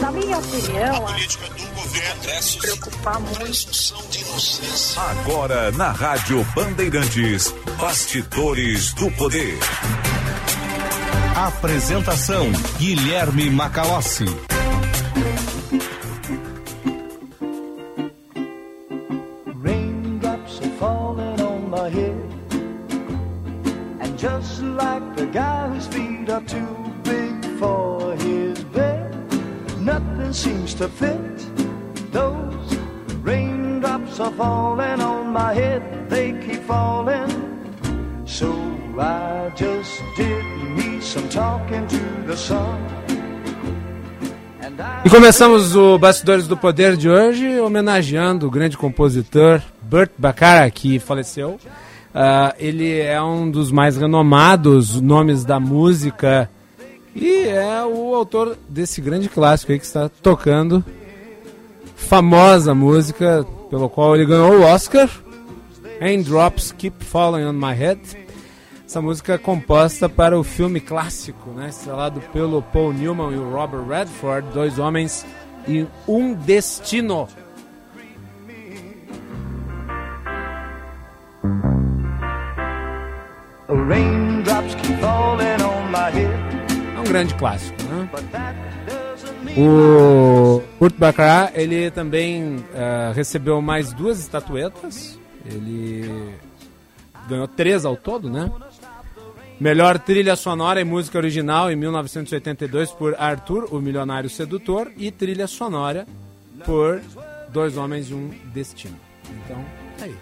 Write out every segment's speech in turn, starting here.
Na minha opinião, A política do governo preocupar muito. presunção de inocência. Agora na Rádio Bandeirantes, Bastidores do Poder. Apresentação: Guilherme Macalossi. Começamos o Bastidores do Poder de hoje homenageando o grande compositor Burt Bacharach, que faleceu. Ah, ele é um dos mais renomados nomes da música e é o autor desse grande clássico aí que está tocando. Famosa música pelo qual ele ganhou o Oscar. Raindrops Keep Falling on My Head. Essa música é composta para o filme clássico, né, estrelado pelo Paul Newman e o Robert Redford, dois homens e um destino. É um grande clássico, né? O Kurt Baccarat, ele também eh, recebeu mais duas estatuetas. Ele ganhou três ao todo, né? Melhor trilha sonora e música original em 1982 por Arthur, o Milionário Sedutor, e trilha sonora por Dois Homens e um Destino. Então, tá aí.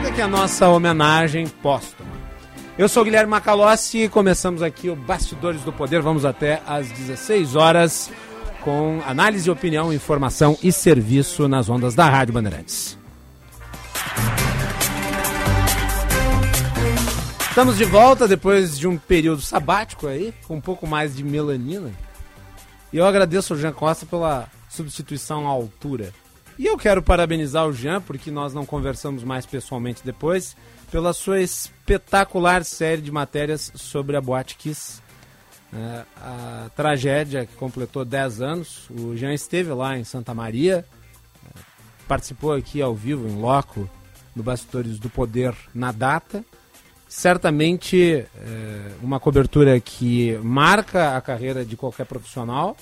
Essa aqui é a nossa homenagem póstuma. Eu sou Guilherme Macalossi e começamos aqui o Bastidores do Poder. Vamos até às 16 horas com análise, opinião, informação e serviço nas ondas da Rádio Bandeirantes. Estamos de volta depois de um período sabático aí, com um pouco mais de melanina. E eu agradeço ao Jean Costa pela substituição à altura. E eu quero parabenizar o Jean, porque nós não conversamos mais pessoalmente depois, pela sua espetacular série de matérias sobre a Boate Kiss. É, a tragédia que completou 10 anos. O Jean esteve lá em Santa Maria, é, participou aqui ao vivo, em loco, no Bastidores do Poder na data. Certamente é, uma cobertura que marca a carreira de qualquer profissional.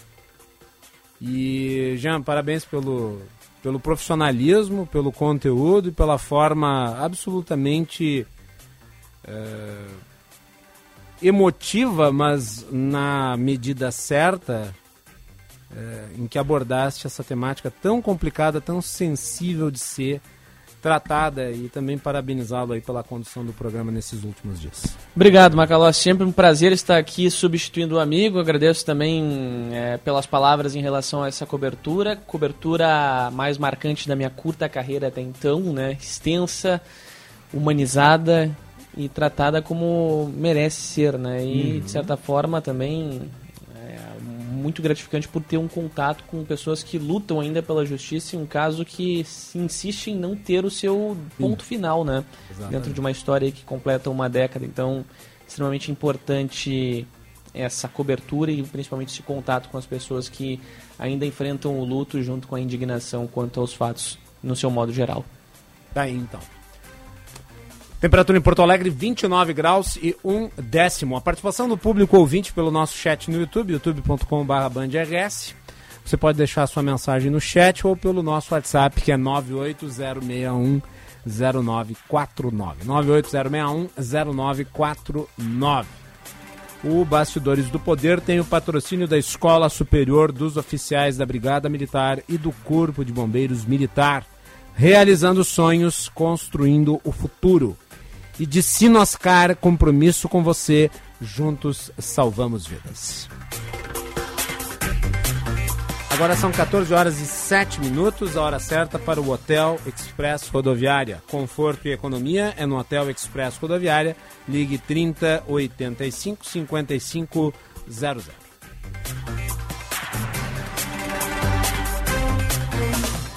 E, Jean, parabéns pelo, pelo profissionalismo, pelo conteúdo e pela forma absolutamente é, emotiva, mas na medida certa, é, em que abordaste essa temática tão complicada, tão sensível de ser tratada e também parabenizá-lo aí pela condução do programa nesses últimos dias. Obrigado, Macalós. Sempre um prazer estar aqui substituindo o amigo. Agradeço também é, pelas palavras em relação a essa cobertura. Cobertura mais marcante da minha curta carreira até então, né? Extensa, humanizada e tratada como merece ser, né? E de certa forma também muito gratificante por ter um contato com pessoas que lutam ainda pela justiça em um caso que insiste em não ter o seu ponto final, né? Dentro de uma história aí que completa uma década. Então, extremamente importante essa cobertura e principalmente esse contato com as pessoas que ainda enfrentam o luto junto com a indignação quanto aos fatos no seu modo geral. Daí então. Temperatura em Porto Alegre, 29 graus e um décimo. A participação do público ouvinte pelo nosso chat no YouTube, youtube.com.br bandrs. Você pode deixar sua mensagem no chat ou pelo nosso WhatsApp, que é 98061 0949. 98061 0949. O Bastidores do Poder tem o patrocínio da Escola Superior dos Oficiais da Brigada Militar e do Corpo de Bombeiros Militar, realizando sonhos, construindo o futuro. E de Sinoscar, compromisso com você, juntos salvamos vidas. Agora são 14 horas e 7 minutos, a hora certa para o Hotel Express Rodoviária. Conforto e economia é no Hotel Express Rodoviária. Ligue 30 85 55 00.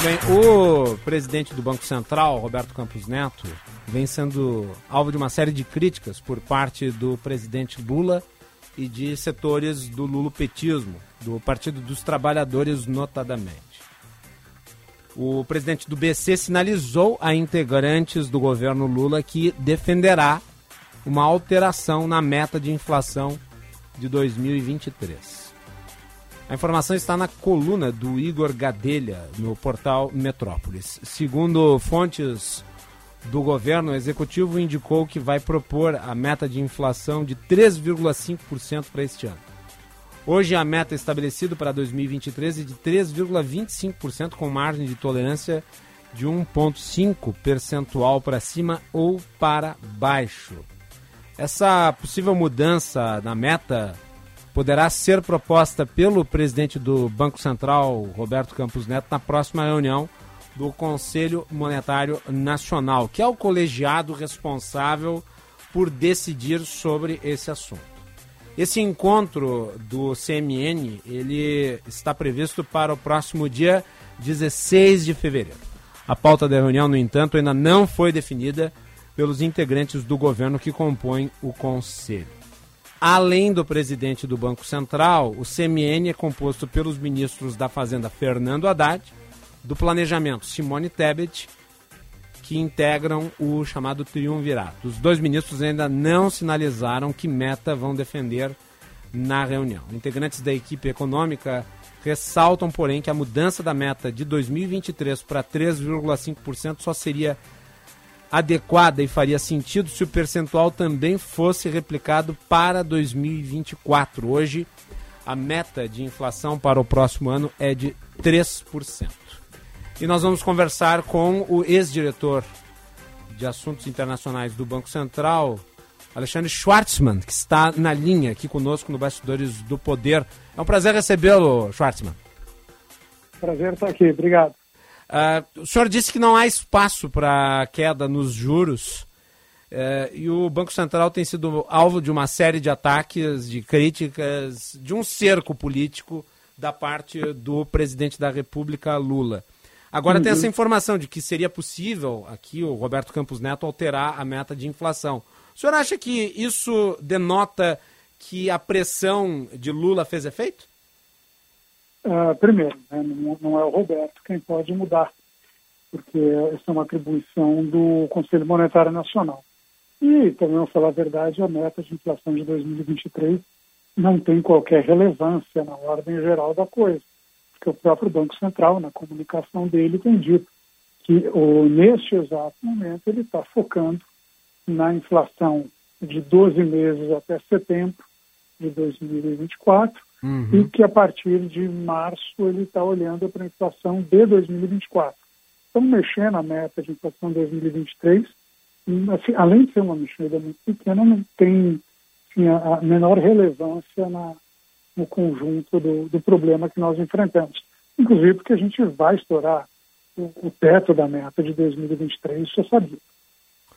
Bem, o presidente do Banco Central, Roberto Campos Neto, vem sendo alvo de uma série de críticas por parte do presidente Lula e de setores do lulopetismo, do Partido dos Trabalhadores, notadamente. O presidente do BC sinalizou a integrantes do governo Lula que defenderá uma alteração na meta de inflação de 2023. A informação está na coluna do Igor Gadelha, no portal Metrópolis. Segundo fontes do governo, o executivo indicou que vai propor a meta de inflação de 3,5% para este ano. Hoje a meta estabelecida para 2023 é de 3,25% com margem de tolerância de 1,5 percentual para cima ou para baixo. Essa possível mudança na meta poderá ser proposta pelo presidente do Banco Central, Roberto Campos Neto, na próxima reunião do Conselho Monetário Nacional, que é o colegiado responsável por decidir sobre esse assunto. Esse encontro do CMN, ele está previsto para o próximo dia 16 de fevereiro. A pauta da reunião, no entanto, ainda não foi definida pelos integrantes do governo que compõem o conselho. Além do presidente do Banco Central, o CMN é composto pelos ministros da Fazenda Fernando Haddad, do Planejamento Simone Tebet, que integram o chamado triunvirato. Os dois ministros ainda não sinalizaram que meta vão defender na reunião. Integrantes da equipe econômica ressaltam, porém, que a mudança da meta de 2023 para 3,5% só seria adequada e faria sentido se o percentual também fosse replicado para 2024. Hoje, a meta de inflação para o próximo ano é de 3%. E nós vamos conversar com o ex-diretor de Assuntos Internacionais do Banco Central, Alexandre Schwartzman, que está na linha aqui conosco no Bastidores do Poder. É um prazer recebê-lo, Schwartzman. Prazer estar aqui, obrigado. Uh, o senhor disse que não há espaço para queda nos juros uh, e o Banco Central tem sido alvo de uma série de ataques, de críticas, de um cerco político da parte do presidente da República, Lula. Agora uhum. tem essa informação de que seria possível, aqui o Roberto Campos Neto, alterar a meta de inflação. O senhor acha que isso denota que a pressão de Lula fez efeito? Uh, primeiro, né, não, não, é o Roberto quem pode mudar, porque essa é uma atribuição do Conselho Monetário Nacional. E, também, vou falar a verdade, a meta de inflação de 2023 não tem qualquer relevância na ordem geral da coisa, porque o próprio Banco Central, na comunicação dele, tem dito que o, neste exato momento ele está focando na inflação de 12 meses até setembro de 2024 uhum. e que a partir de março ele está olhando para a inflação de 2024. Estamos mexendo na meta de inflação de 2023, e, assim, além de ser uma mexida muito pequena, não tem assim, a menor relevância na, no conjunto do, do, problema que nós enfrentamos. Inclusive porque a gente vai estourar o, o teto da meta de 2023, isso é sabido.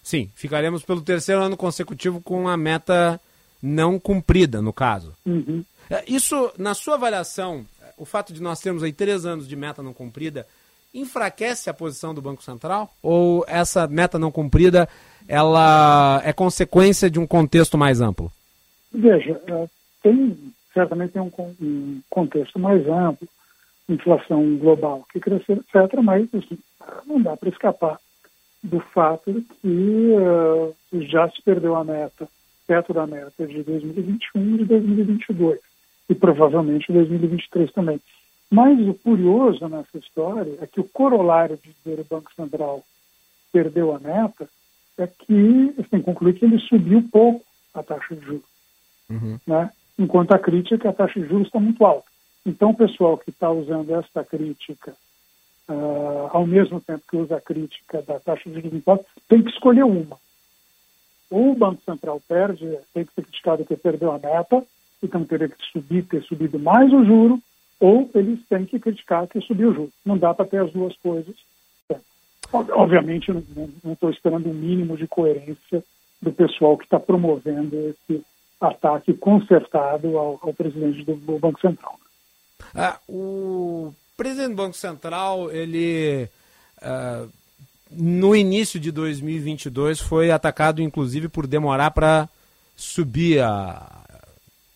Sim, ficaremos pelo terceiro ano consecutivo com a meta não cumprida, no caso. Uhum. É, isso, na sua avaliação, o fato de nós termos aí três anos de meta não cumprida, enfraquece a posição do Banco Central? Ou essa meta não cumprida, ela é consequência de um contexto mais amplo? Veja, é, tem, certamente tem um, contexto mais amplo, inflação global que cresceu, etc., mas assim, não dá para escapar do fato de que uh, já se perdeu a meta, perto da meta de 2021 e de 2022, e provavelmente 2023 também. Mas o curioso nessa história é que o corolário de dizer o Banco Central perdeu a meta é que você tem que concluir que ele subiu pouco a taxa de juros. Uhum. Né? Enquanto a crítica é que a taxa de juros está muito alta. Então, o pessoal que está usando esta crítica uh, ao mesmo tempo que usa a crítica da taxa de juros tem que escolher uma. Ou o Banco Central perde, tem que ser criticado que perdeu a meta, então teria que subir, ter subido mais o juro, ou eles têm que criticar que subiu o juro. Não dá para ter as duas coisas. Obviamente, não estou esperando o um mínimo de coerência do pessoal que está promovendo esse ataque consertado ao, ao presidente do, Banco Central. Ah, o presidente do Banco Central, ele uh, no início de 2022 foi atacado inclusive por demorar para subir a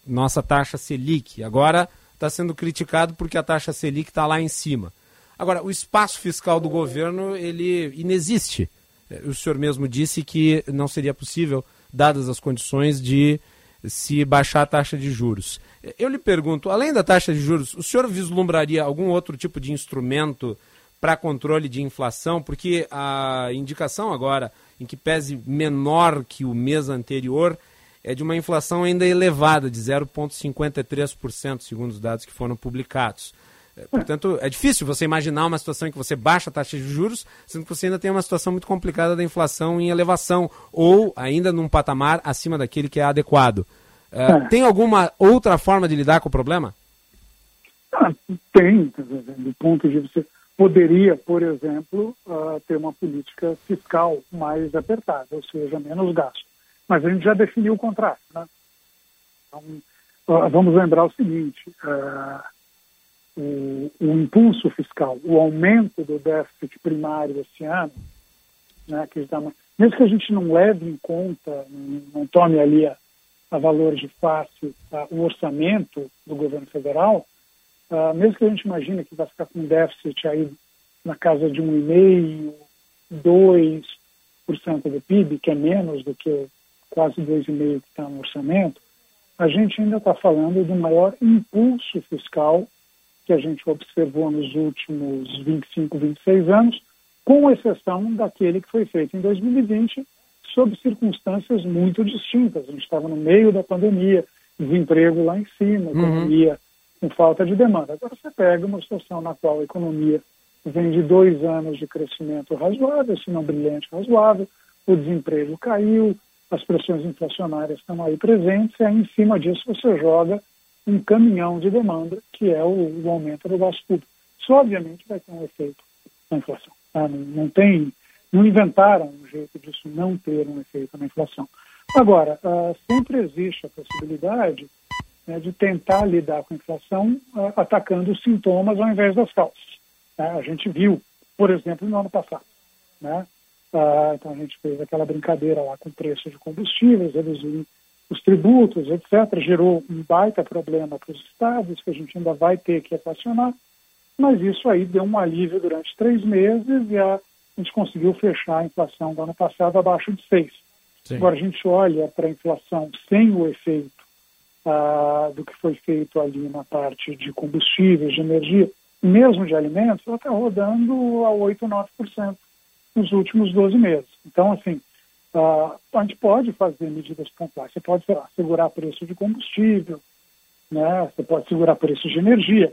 nossa taxa Selic. Agora está sendo criticado porque a taxa Selic está lá em cima. Agora, o espaço fiscal do governo, ele inexiste. O senhor mesmo disse que não seria possível, dadas as condições de se baixar a taxa de juros. Eu lhe pergunto, além da taxa de juros, o senhor vislumbraria algum outro tipo de instrumento para controle de inflação? Porque a indicação agora, em que pese menor que o mês anterior, é de uma inflação ainda elevada, de 0,53%, segundo os dados que foram publicados. É, portanto, é difícil você imaginar uma situação em que você baixa a taxa de juros, sendo que você ainda tem uma situação muito complicada da inflação em elevação, ou ainda num patamar acima daquele que é adequado. Uh, Tem alguma outra forma de lidar com o problema? Ah, tem, do ponto de vista. Poderia, por exemplo, uh, ter uma política fiscal mais apertada, ou seja, menos gasto. Mas a gente já definiu o contrário. Né? Então, uh, vamos lembrar o seguinte: o, o, impulso fiscal, o aumento do déficit primário esse ano, né, que está, mesmo que a gente não leve em conta, não, não tome ali a, a valor de face tá, o orçamento do governo federal, uh, mesmo que a gente imagine que vai ficar com um déficit aí na casa de 1,5%, 2% do PIB, que é menos do que quase 2,5% que está no orçamento, a gente ainda está falando do maior impulso fiscal que a gente observou nos últimos 25, 26 anos, com exceção daquele que foi feito em 2020, sob circunstâncias muito distintas. A gente estava no meio da pandemia, desemprego lá em cima, uhum. economia com falta de demanda. Agora você pega uma situação na qual a economia vem de dois anos de crescimento razoável, se não brilhante razoável, o desemprego caiu, as pressões inflacionárias estão aí presentes, e aí em cima disso você joga um caminhão de demanda, que é o, o aumento do gasto público. Isso, obviamente, vai ter um efeito na inflação. Tá? Não, não, tem, não inventaram um jeito disso não ter um efeito na inflação. Agora, uh, sempre existe a possibilidade né, de tentar lidar com a inflação uh, atacando os sintomas ao invés das causas. Né? A gente viu, por exemplo, no ano passado. Né? Uh, então a gente fez aquela brincadeira lá com o preço de combustíveis, reduziu os tributos, etc., gerou um baita problema para os estados, que a gente ainda vai ter que equacionar, mas isso aí deu um alívio durante três meses e a, a gente conseguiu fechar a inflação do ano passado abaixo de 6. Agora a gente olha para a inflação sem o efeito ah, do que foi feito ali na parte de combustíveis, de energia, mesmo de alimentos, ela está rodando a 8, 9% nos últimos 12 meses. Então, assim, Uh, a gente pode fazer medidas pontuais. Você pode lá, segurar preço de combustível, né? você pode segurar preço de energia.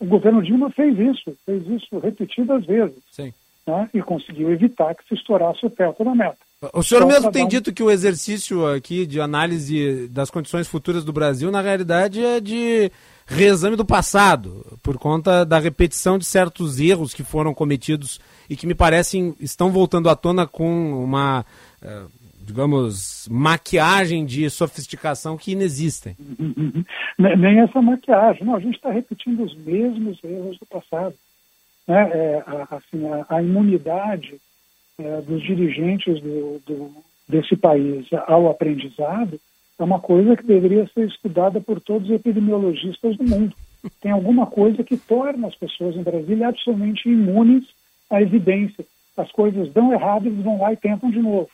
O governo Dilma fez isso, fez isso repetidas vezes. Sim. Né? E conseguiu evitar que se estourasse o teto da meta. O senhor então, mesmo tem dito que o exercício aqui de análise das condições futuras do Brasil, na realidade, é de reexame do passado, por conta da repetição de certos erros que foram cometidos e que me parecem estão voltando à tona com uma é, digamos, maquiagem de sofisticação que inexistem. Nem essa maquiagem. Não, a gente está repetindo os mesmos erros do passado. Né? É, assim, a, a imunidade é, dos dirigentes do, do, desse país ao aprendizado é uma coisa que deveria ser estudada por todos os epidemiologistas do mundo. Tem alguma coisa que torna as pessoas em Brasília absolutamente imunes à evidência. As coisas dão errado, eles vão lá e tentam de novo.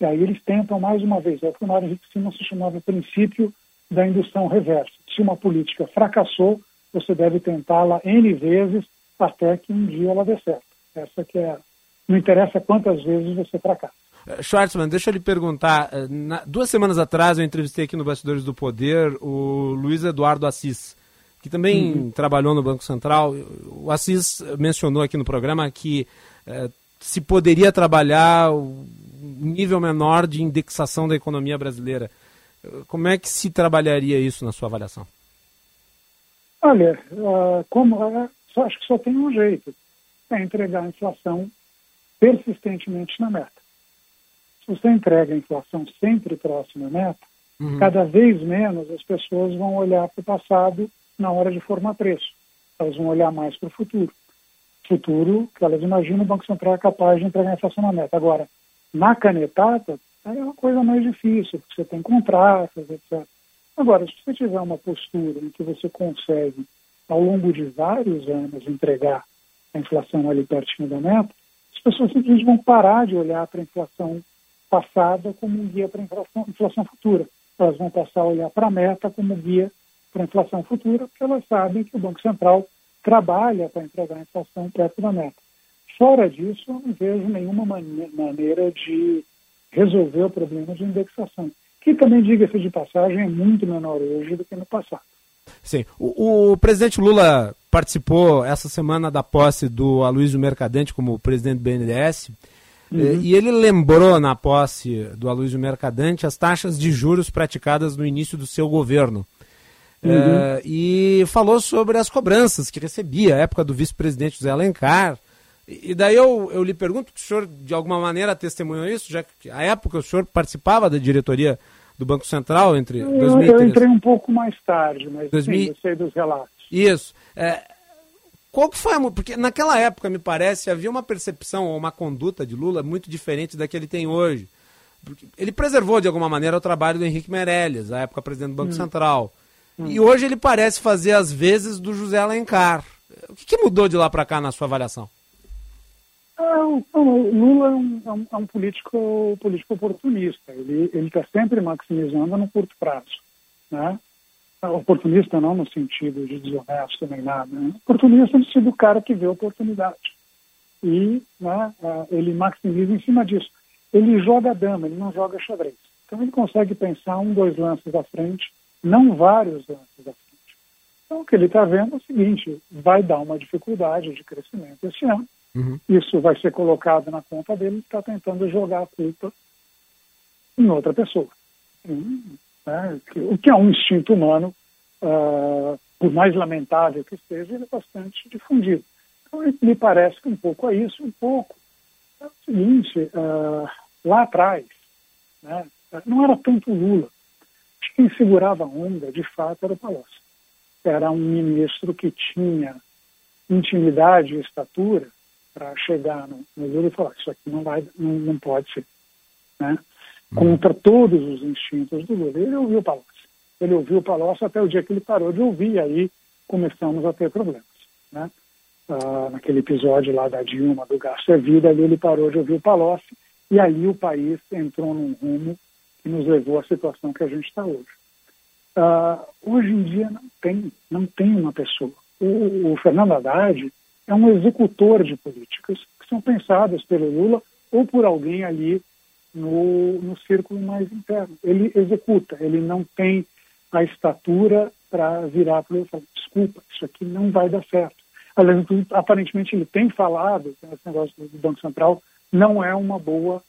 E aí eles tentam mais uma vez, é o que o Mário Henrique Simon se chamava o princípio da indução reversa. Se uma política fracassou, você deve tentá-la N vezes até que um dia ela dê certo. Essa que é. Não interessa quantas vezes você fracassa. Eh, Schwartzman, deixa eu lhe perguntar. Eh, na, duas semanas atrás eu entrevistei aqui no Bastidores do Poder o Luiz Eduardo Assis, que também uhum. trabalhou no Banco Central. O Assis mencionou aqui no programa que eh, se poderia trabalhar nível menor de indexação da economia brasileira. Como é que se trabalharia isso na sua avaliação? Olha, uh, como, uh, só, acho que só tem um jeito, é entregar a inflação persistentemente na meta. Se você entrega a inflação sempre próxima à meta, uhum. cada vez menos as pessoas vão olhar para o passado na hora de formar preço. Elas vão olhar mais para o futuro. Futuro que elas imaginam o Banco Central é capaz de entregar a inflação na meta. Agora, na canetada, é uma coisa mais difícil, porque você tem contratos, etc. Agora, se você tiver uma postura em que você consegue, ao longo de vários anos, entregar a inflação ali pertinho da meta, as pessoas simplesmente vão parar de olhar para a inflação passada como um guia para a inflação, inflação futura. Elas vão passar a olhar para a meta como guia para a inflação futura, porque elas sabem que o Banco Central trabalha para entregar a inflação perto da meta. Fora disso, eu não vejo nenhuma maneira de resolver o problema de indexação, que também, diga-se de passagem, é muito menor hoje do que no passado. Sim. O, o, presidente Lula participou essa semana da posse do Aloysio Mercadante como presidente do BNDES. Uhum. E ele lembrou na posse do Aloysio Mercadante as taxas de juros praticadas no início do seu governo. Uhum. É, e falou sobre as cobranças que recebia, a época do vice-presidente José Alencar. E, e daí eu, eu lhe pergunto, o senhor de alguma maneira testemunhou isso, já que a época o senhor participava da diretoria do Banco Central entre eu, 2013... Eu entrei um pouco mais tarde, mas 2000... sim, eu sei dos relatos. Isso. É, qual que foi a... Porque naquela época, me parece, havia uma percepção ou uma conduta de Lula muito diferente da que ele tem hoje. Ele preservou, de alguma maneira, o trabalho do Henrique Meirelles, à época presidente do Banco hum. Central. Hum. E hoje ele parece fazer as vezes do José Alencar. O que, que mudou de lá para cá na sua avaliação? Ah, o Lula é um, é um, é um, político, político oportunista. Ele está sempre maximizando no curto prazo. Né? Ah, oportunista não no sentido de desonesto nem nada. Né? Oportunista no sentido do cara que vê oportunidade. E né, ele maximiza em cima disso. Ele joga dama, ele não joga xadrez. Então ele consegue pensar um, dois lances à frente, não vários lances à frente. Então o que ele está vendo é o seguinte, vai dar uma dificuldade de crescimento esse ano Uhum. Isso vai ser colocado na conta dele está tentando jogar a culpa em outra pessoa. né, o que é um instinto humano, uh, por mais lamentável que seja, ele é bastante difundido. Então, me parece que um pouco é isso, um pouco. É o seguinte, uh, lá atrás, né, não era tanto Lula. Quem segurava a onda, de fato, era o Palocci. Era um ministro que tinha intimidade e estatura para chegar no, no Lula e falar isso aqui não vai, não, não pode ser, né? Contra todos os instintos do Lula. Ele ouviu o Palocci. Ele ouviu o Palocci até o dia que ele parou de ouvir, aí começamos a ter problemas, né? Ah, naquele episódio lá da Dilma, do gasto é vida, ali ele parou de ouvir o Palocci, e aí o país entrou num rumo que nos levou à situação que a gente está hoje. Ah, hoje em dia não tem, não tem uma pessoa. O, o Fernando Haddad é um executor de políticas que são pensadas pelo Lula ou por alguém ali no, no círculo mais interno. Ele executa, ele não tem a estatura para virar para o falar, desculpa, isso aqui não vai dar certo. Aliás, aparentemente ele tem falado, esse negócio do Banco Central não é uma boa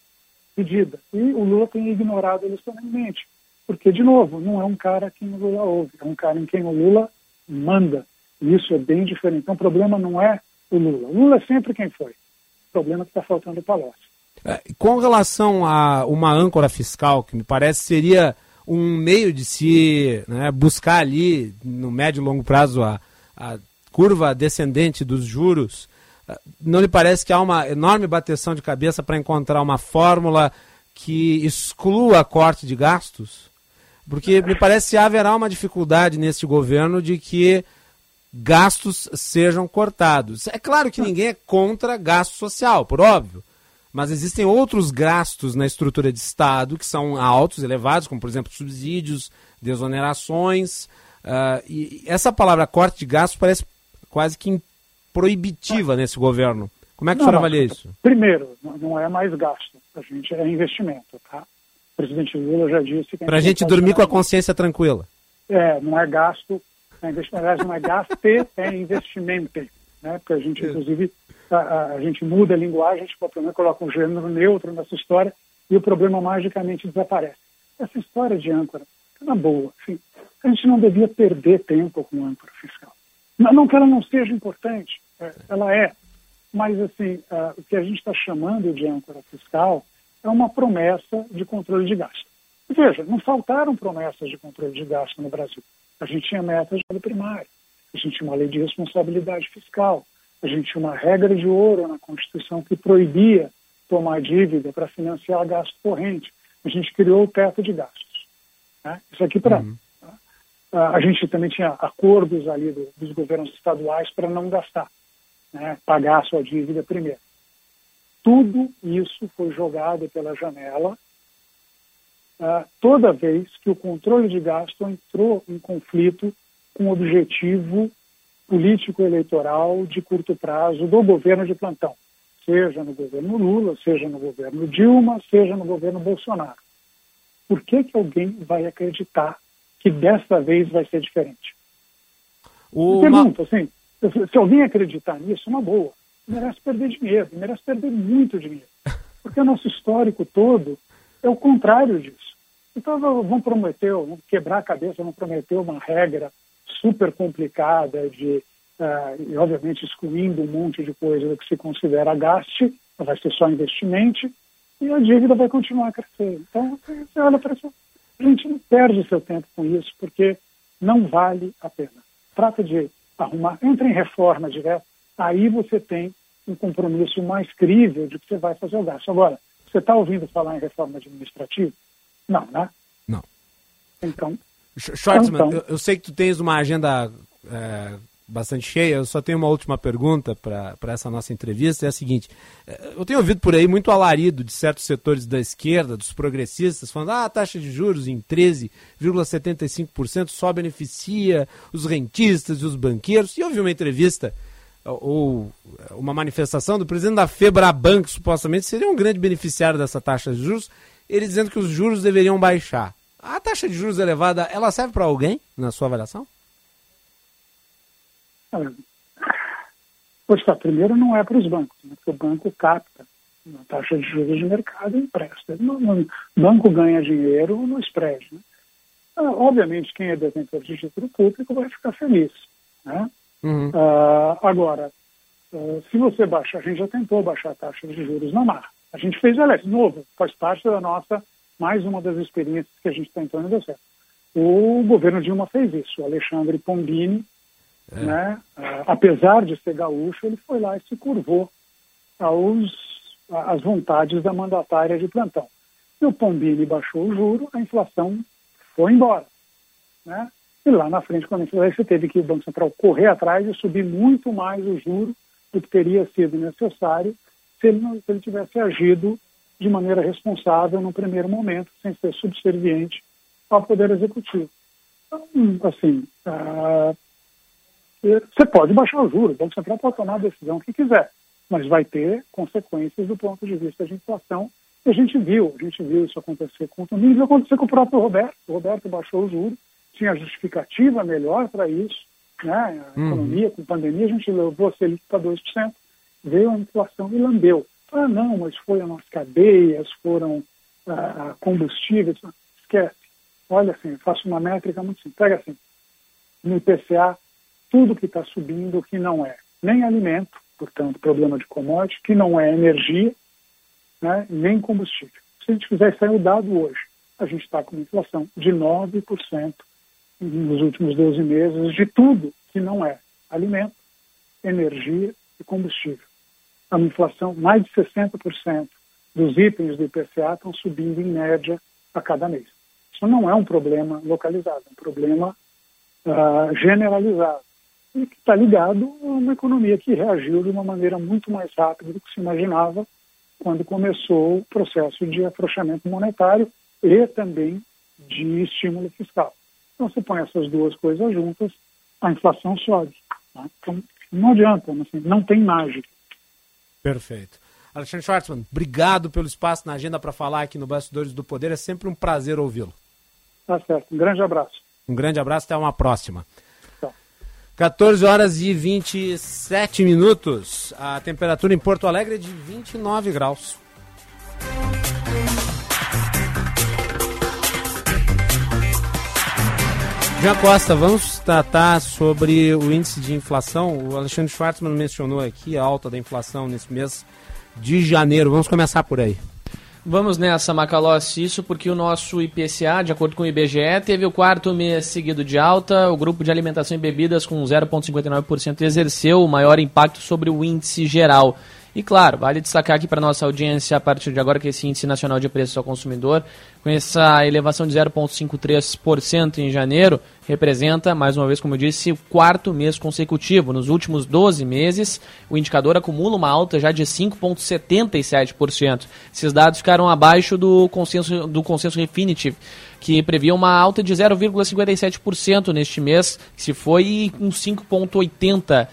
medida. E o Lula tem ignorado ele solenemente. Porque, de novo, não é um cara quem o Lula ouve, é um cara em quem o Lula manda. E isso é bem diferente. Então, o problema não é o Lula. O Lula é sempre quem foi. O problema é que está faltando o Palocci. É, com relação a uma âncora fiscal, que me parece seria um meio de se né, buscar ali, no médio e longo prazo, a, a curva descendente dos juros, é, não lhe parece que há uma enorme bateção de cabeça para encontrar uma fórmula que exclua corte de gastos? Porque me parece que haverá uma dificuldade neste governo de que gastos sejam cortados. É claro que ninguém é contra gasto social, por óbvio. Mas existem outros gastos na estrutura de Estado que são altos, elevados, como por exemplo subsídios, desonerações. Uh, e essa palavra corte de gastos parece quase que proibitiva nesse governo. Como é que não, o senhor avalia isso? Primeiro, não é mais gasto, a gente é investimento, tá? O presidente Lula já disse que... Para a gente dormir com a consciência tranquila. É, não é gasto, é investimento, não é gasto, é investimento. Né? Porque a gente, inclusive, a, a gente muda a linguagem, a gente pode, coloca um gênero neutro nessa história e o problema magicamente desaparece. Essa história de âncora, é na boa, enfim, a gente não devia perder tempo com âncora fiscal. Não, não que ela não seja importante, é, ela é, mas assim, uh, o que a gente está chamando de âncora fiscal é uma promessa de controle de gasto. Veja, não faltaram promessas de controle de gasto no Brasil. A gente tinha metas de primário, a gente tinha uma lei de responsabilidade fiscal, a gente tinha uma regra de ouro na Constituição que proibia tomar dívida para financiar gasto corrente. A gente criou o teto de gastos. Né? Isso aqui para. Uhum. Tá? ah, a gente também tinha acordos ali do, dos governos estaduais para não gastar, né, pagar a sua dívida primeiro. Tudo isso foi jogado pela janela ah, toda vez que o controle de gasto entrou em conflito com o objetivo político-eleitoral de curto prazo do governo de plantão, seja no governo Lula, seja no governo Dilma, seja no governo Bolsonaro. Por que, que alguém vai acreditar que desta vez vai ser diferente? O Pergunta, assim, se alguém acreditar nisso, uma boa, merece perder dinheiro, merece perder muito dinheiro. Porque o nosso histórico todo é o contrário disso. Então, vão prometer, vão quebrar a cabeça, vão prometer uma regra super complicada de uh, e obviamente excluindo um monte de coisa que se considera gasto, vai ser só investimento e a dívida vai continuar a crescer. Então, você olha para isso, a gente não perde seu tempo com isso, porque não vale a pena. Trata de arrumar, entra em reforma direta, aí você tem um compromisso mais crível de que você vai fazer o gasto. Agora, você está ouvindo falar em reforma administrativa? Não, né? Não. Então, Schwartzman, Então. eu, eu sei que tu tens uma agenda é, bastante cheia, eu só tenho uma última pergunta para essa nossa entrevista, é a seguinte, é, eu tenho ouvido por aí muito alarido de certos setores da esquerda, dos progressistas, falando ah, a taxa de juros em 13,75% só beneficia os rentistas e os banqueiros, e eu vi uma entrevista ou uma manifestação do presidente da Febraban, que supostamente seria um grande beneficiário dessa taxa de juros, ele dizendo que os juros deveriam baixar. A taxa de juros elevada, ela serve para alguém, na sua avaliação? Pois tá, primeiro não é para os bancos, né, porque o banco capta a taxa de juros de mercado e empresta. O banco ganha dinheiro no spread. Né? Ah, obviamente, quem é detentor de título público vai ficar feliz. Né? Uhum. Ah, agora, ah, se você baixar, a gente já tentou baixar a taxa de juros na mar. A gente fez, aliás, novo, faz parte da nossa, mais uma das experiências que a gente está entrando e deu certo. O governo Dilma fez isso. O Alexandre Pombini, né, ah, apesar de ser gaúcho, ele foi lá e se curvou aos, às vontades da mandatária de plantão. E o Pombini baixou o juro, a inflação foi embora. Né? E lá na frente, quando a inflação, você teve que o Banco Central correr atrás e subir muito mais o juro do que teria sido necessário se ele, não, se ele tivesse agido de maneira responsável no primeiro momento, sem ser subserviente ao Poder Executivo. Então, assim, ah, você pode baixar o juro, o Banco Central pode tomar a decisão que quiser, mas vai ter consequências do ponto de vista de inflação. E a gente viu, a gente viu isso acontecer com o Toninho, acontecer com o próprio Roberto. O Roberto baixou o juro, tinha justificativa melhor para isso, né? A Uhum. economia, com pandemia, a gente levou a Selic para 2%, veio a inflação e lambeu. Ah, não, mas foram as cadeias, foram ah, combustíveis. Esquece. Olha assim, faço uma métrica muito simples. Pega assim, no IPCA, tudo que está subindo que não é nem alimento, portanto, problema de commodity, que não é energia, né, nem combustível. Se a gente fizer sair o dado hoje, a gente está com uma inflação de 9% nos últimos 12 meses de tudo que não é alimento, energia e combustível. Uma inflação, mais de 60% dos itens do IPCA estão subindo em média a cada mês. Isso não é um problema localizado, é um problema ah, generalizado e que está ligado a uma economia que reagiu de uma maneira muito mais rápida do que se imaginava quando começou o processo de afrouxamento monetário e também de estímulo fiscal. Então, você põe essas duas coisas juntas, a inflação sobe. né? Então, não adianta, assim, não tem mágica. Perfeito. Alexandre Schwartzman, obrigado pelo espaço na agenda para falar aqui no Bastidores do Poder. É sempre um prazer ouvi-lo. Tá certo. Um grande abraço. Um grande abraço, até uma próxima. Tchau. 14 horas e 27 minutos. A temperatura em Porto Alegre é de 29 graus. Jean Costa, vamos tratar sobre o índice de inflação. O Alexandre Schwartzman mencionou aqui a alta da inflação nesse mês de janeiro. Vamos começar por aí. Vamos nessa, Macalossi, isso porque o nosso IPCA, de acordo com o IBGE, teve o quarto mês seguido de alta. O grupo de alimentação e bebidas, com 0,59%, exerceu o maior impacto sobre o índice geral. E claro, vale destacar aqui para nossa audiência a partir de agora que esse índice nacional de preços ao consumidor, com essa elevação de 0,53% em janeiro, representa, mais uma vez, como eu disse, o quarto mês consecutivo. Nos últimos 12 meses, o indicador acumula uma alta já de 5,77%. Esses dados ficaram abaixo do consenso, do consenso Refinitiv, que previa uma alta de 0,57% neste mês, que se foi com 5,80%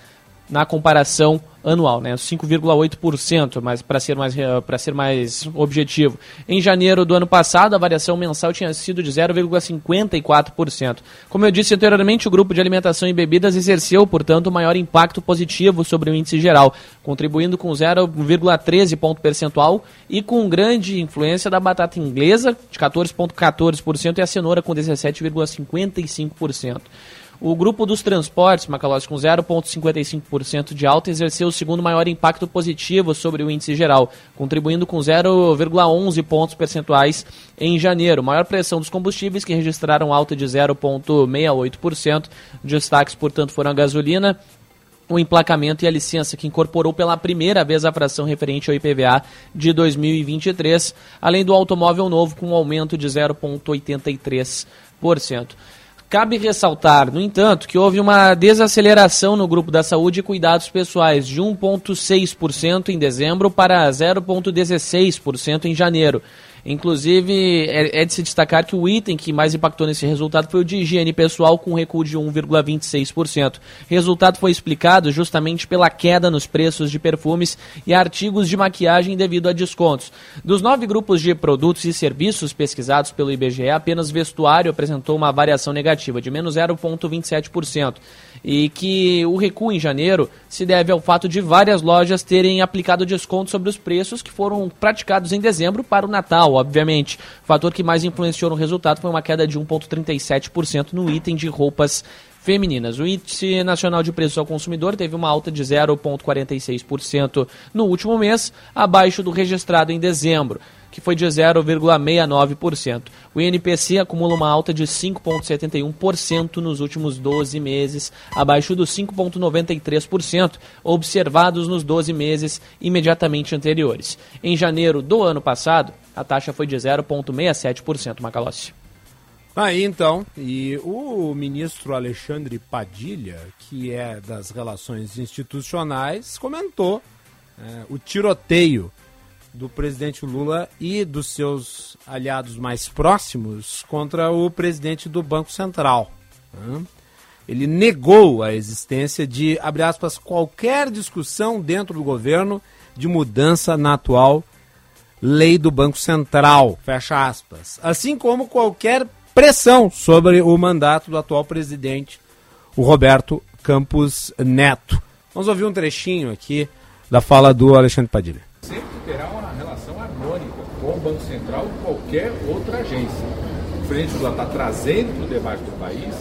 na comparação anual, né, 5,8%, mas para ser mais para ser mais objetivo. Em janeiro do ano passado, a variação mensal tinha sido de 0,54%. Como eu disse anteriormente, o grupo de alimentação e bebidas exerceu, portanto, maior impacto positivo sobre o índice geral, contribuindo com 0,13 ponto percentual e com grande influência da batata inglesa de 14,14% e a cenoura com 17,55%. O grupo dos transportes, Macalossi, com 0,55% de alta, exerceu o segundo maior impacto positivo sobre o índice geral, contribuindo com 0,11 pontos percentuais em janeiro. Maior pressão dos combustíveis, que registraram alta de 0,68%. Destaques, portanto, foram a gasolina, o emplacamento e a licença, que incorporou pela primeira vez a fração referente ao IPVA de 2023, além do automóvel novo, com um aumento de 0,83%. Cabe ressaltar, no entanto, que houve uma desaceleração no grupo da saúde e cuidados pessoais de 1,6% em dezembro para 0,16% em janeiro. Inclusive, é, é, de se destacar que o item que mais impactou nesse resultado foi o de higiene pessoal, com recuo de 1,26%. O resultado foi explicado justamente pela queda nos preços de perfumes e artigos de maquiagem devido a descontos. Dos nove grupos de produtos e serviços pesquisados pelo IBGE, apenas vestuário apresentou uma variação negativa, de menos 0,27% e que o recuo em janeiro se deve ao fato de várias lojas terem aplicado desconto sobre os preços que foram praticados em dezembro para o Natal, obviamente. O fator que mais influenciou no resultado foi uma queda de 1,37% no item de roupas femininas. O índice nacional de preços ao consumidor teve uma alta de 0,46% no último mês, abaixo do registrado em dezembro que foi de 0,69%. O INPC acumula uma alta de 5,71% nos últimos 12 meses, abaixo dos 5,93% observados nos 12 meses imediatamente anteriores. Em janeiro do ano passado, a taxa foi de 0,67%, Macalossi. Aí então, e o ministro Alexandre Padilha, que é das relações institucionais, comentou é, o tiroteio do presidente Lula e dos seus aliados mais próximos contra o presidente do Banco Central. Né? Ele negou a existência de, abre aspas, qualquer discussão dentro do governo de mudança na atual lei do Banco Central, fecha aspas. Assim como qualquer pressão sobre o mandato do atual presidente, o Roberto Campos Neto. Vamos ouvir um trechinho aqui da fala do Alexandre Padilha. Sempre terá uma com o Banco Central e qualquer outra agência. O Frente Lula está trazendo para o debate do país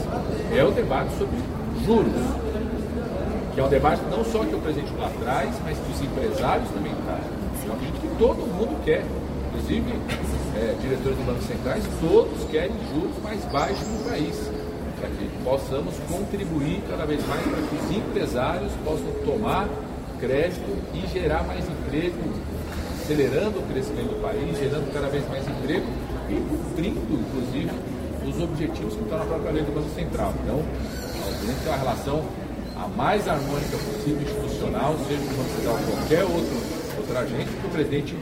é o debate sobre juros, que é um debate não só que o presidente Lula traz, mas que os empresários também trazem. Eu acredito que todo mundo quer, inclusive é, diretores do Banco Centrais, todos querem juros mais baixos no país, para que possamos contribuir cada vez mais para que os empresários possam tomar crédito e gerar mais emprego acelerando o crescimento do país, gerando cada vez mais emprego e cumprindo, inclusive, os objetivos que estão na própria lei do Banco Central. Então, obviamente, tem uma relação a mais harmônica possível, institucional, seja do Banco Central ou qualquer outro, outra agente, que o presidente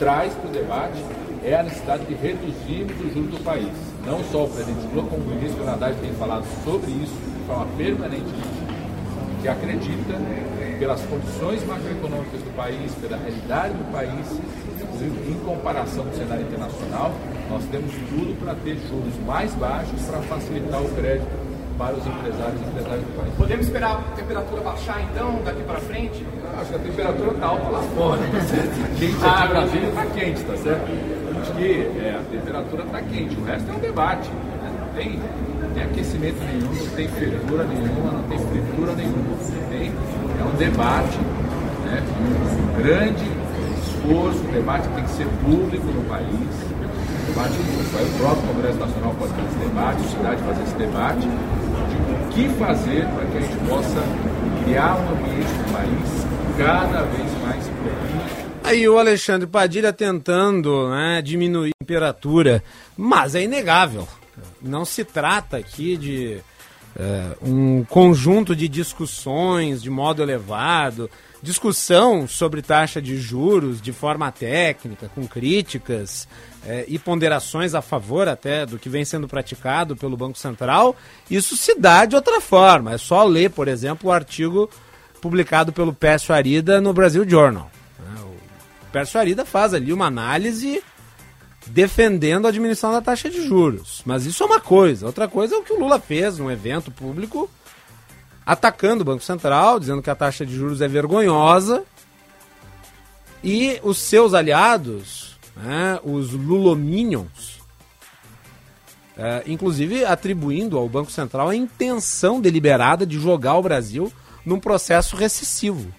traz para o debate é a necessidade de reduzirmos o juros do país. Não só o presidente Lula, como o ministro Haddad tem falado sobre isso de forma permanente, que acredita pelas condições macroeconômicas do país, pela realidade do país, em comparação com o cenário internacional, nós temos tudo para ter juros mais baixos para facilitar o crédito para os empresários e empresários do país. Podemos esperar a temperatura baixar então daqui para frente? Acho que a temperatura está alta lá fora, tá certo? Quente aqui ah, Brasília está quente, tá certo? Acho que é, a temperatura está quente, o resto é um debate. Né? Não tem, tem aquecimento nenhum, não tem fervura nenhuma, não tem fritura nenhuma. Tem é um debate, né, um grande esforço, um debate que tem que ser público no país. debate, o próprio Congresso Nacional pode fazer esse debate, a cidade fazer esse debate, de o que fazer para que a gente possa criar um ambiente no país cada vez mais. Aí o Alexandre Padilha tentando né, diminuir a temperatura, mas é inegável. Não se trata aqui de é, um conjunto de discussões de modo elevado, discussão sobre taxa de juros de forma técnica, com críticas é, e ponderações a favor até do que vem sendo praticado pelo Banco Central. Isso se dá de outra forma. É só ler, por exemplo, o artigo publicado pelo Pércio Arida no Brasil Journal. né? O Pércio Arida faz ali uma análise defendendo a diminuição da taxa de juros. Mas isso é uma coisa. Outra coisa é o que o Lula fez num evento público atacando o Banco Central, dizendo que a taxa de juros é vergonhosa. E os seus aliados, né, os Lulominions, é, inclusive atribuindo ao Banco Central a intenção deliberada de jogar o Brasil num processo recessivo.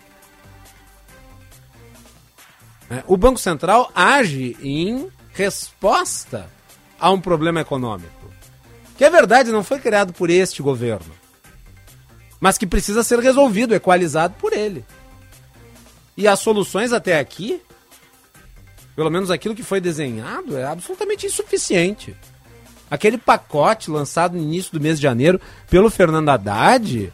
É, O Banco Central age em resposta a um problema econômico. Que é verdade, não foi criado por este governo. Mas que precisa ser resolvido, equalizado por ele. E as soluções até aqui, pelo menos aquilo que foi desenhado, é absolutamente insuficiente. Aquele pacote lançado no início do mês de janeiro pelo Fernando Haddad,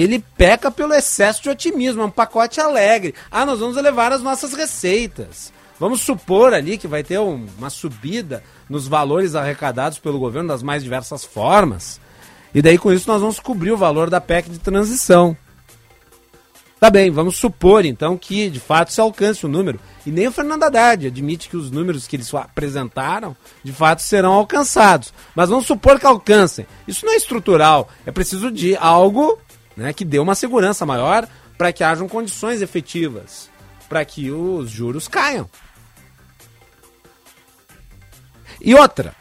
ele peca pelo excesso de otimismo, é um pacote alegre. Ah, nós vamos elevar as nossas receitas. Vamos supor ali que vai ter um- uma subida nos valores arrecadados pelo governo das mais diversas formas. E daí com isso nós vamos cobrir o valor da PEC de transição. Tá bem, vamos supor então que de fato se alcance o número. E nem o Fernando Haddad admite que os números que eles apresentaram de fato serão alcançados. Mas vamos supor que alcancem. Isso não é estrutural. É preciso de algo né, que dê uma segurança maior para que hajam condições efetivas para que os juros caiam. E outra,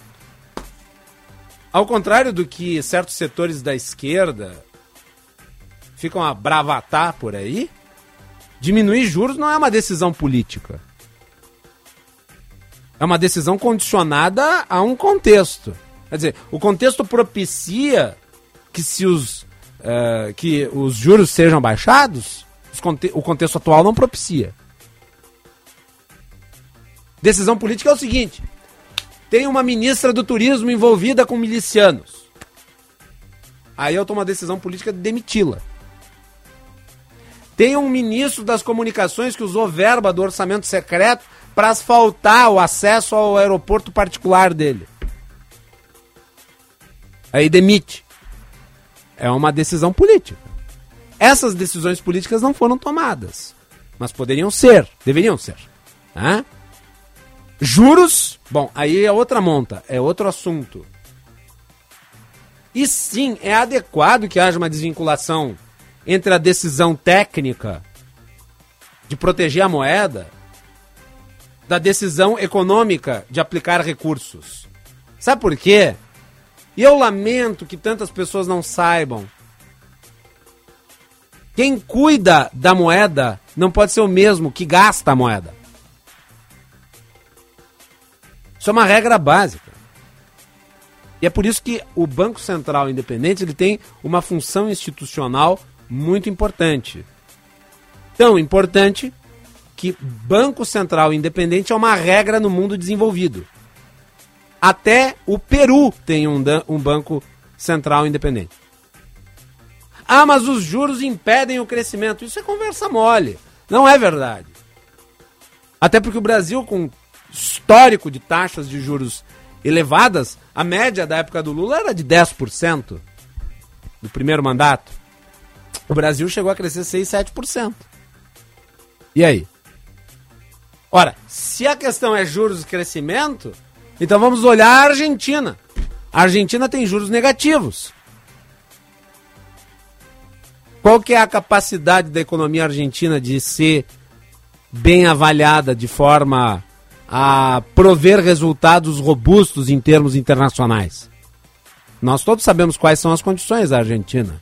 ao contrário do que certos setores da esquerda ficam a bravatar por aí, diminuir juros não é uma decisão política. É uma decisão condicionada a um contexto. Quer dizer, o contexto propicia que se os, eh, que os juros sejam baixados, os conte- o contexto atual não propicia. Decisão política é o seguinte: tem uma ministra do turismo envolvida com milicianos. Aí eu tomo a decisão política de demiti-la. Tem um ministro das comunicações que usou verba do orçamento secreto para asfaltar o acesso ao aeroporto particular dele. Aí demite. É uma decisão política. Essas decisões políticas não foram tomadas, mas poderiam ser, deveriam ser. Né? Juros, bom, aí é outra monta, é outro assunto. E sim, é adequado que haja uma desvinculação entre a decisão técnica de proteger a moeda da decisão econômica de aplicar recursos. Sabe por quê? E eu lamento que tantas pessoas não saibam. Quem cuida da moeda não pode ser o mesmo que gasta a moeda. Isso é uma regra básica. E é por isso que o Banco Central Independente ele tem uma função institucional muito importante. Tão importante que Banco Central Independente é uma regra no mundo desenvolvido. Até o Peru tem um, um Banco Central Independente. Ah, mas os juros impedem o crescimento. Isso é conversa mole. Não é verdade. Até porque o Brasil, com histórico de taxas de juros elevadas, a média da época do Lula era de 10% do primeiro mandato. O Brasil chegou a crescer 6, 7%. E aí? Ora, se a questão é juros e crescimento, então vamos olhar a Argentina. A Argentina tem juros negativos. Qual que é a capacidade da economia argentina de ser bem avaliada de forma a prover resultados robustos em termos internacionais? Nós todos sabemos quais são as condições da Argentina.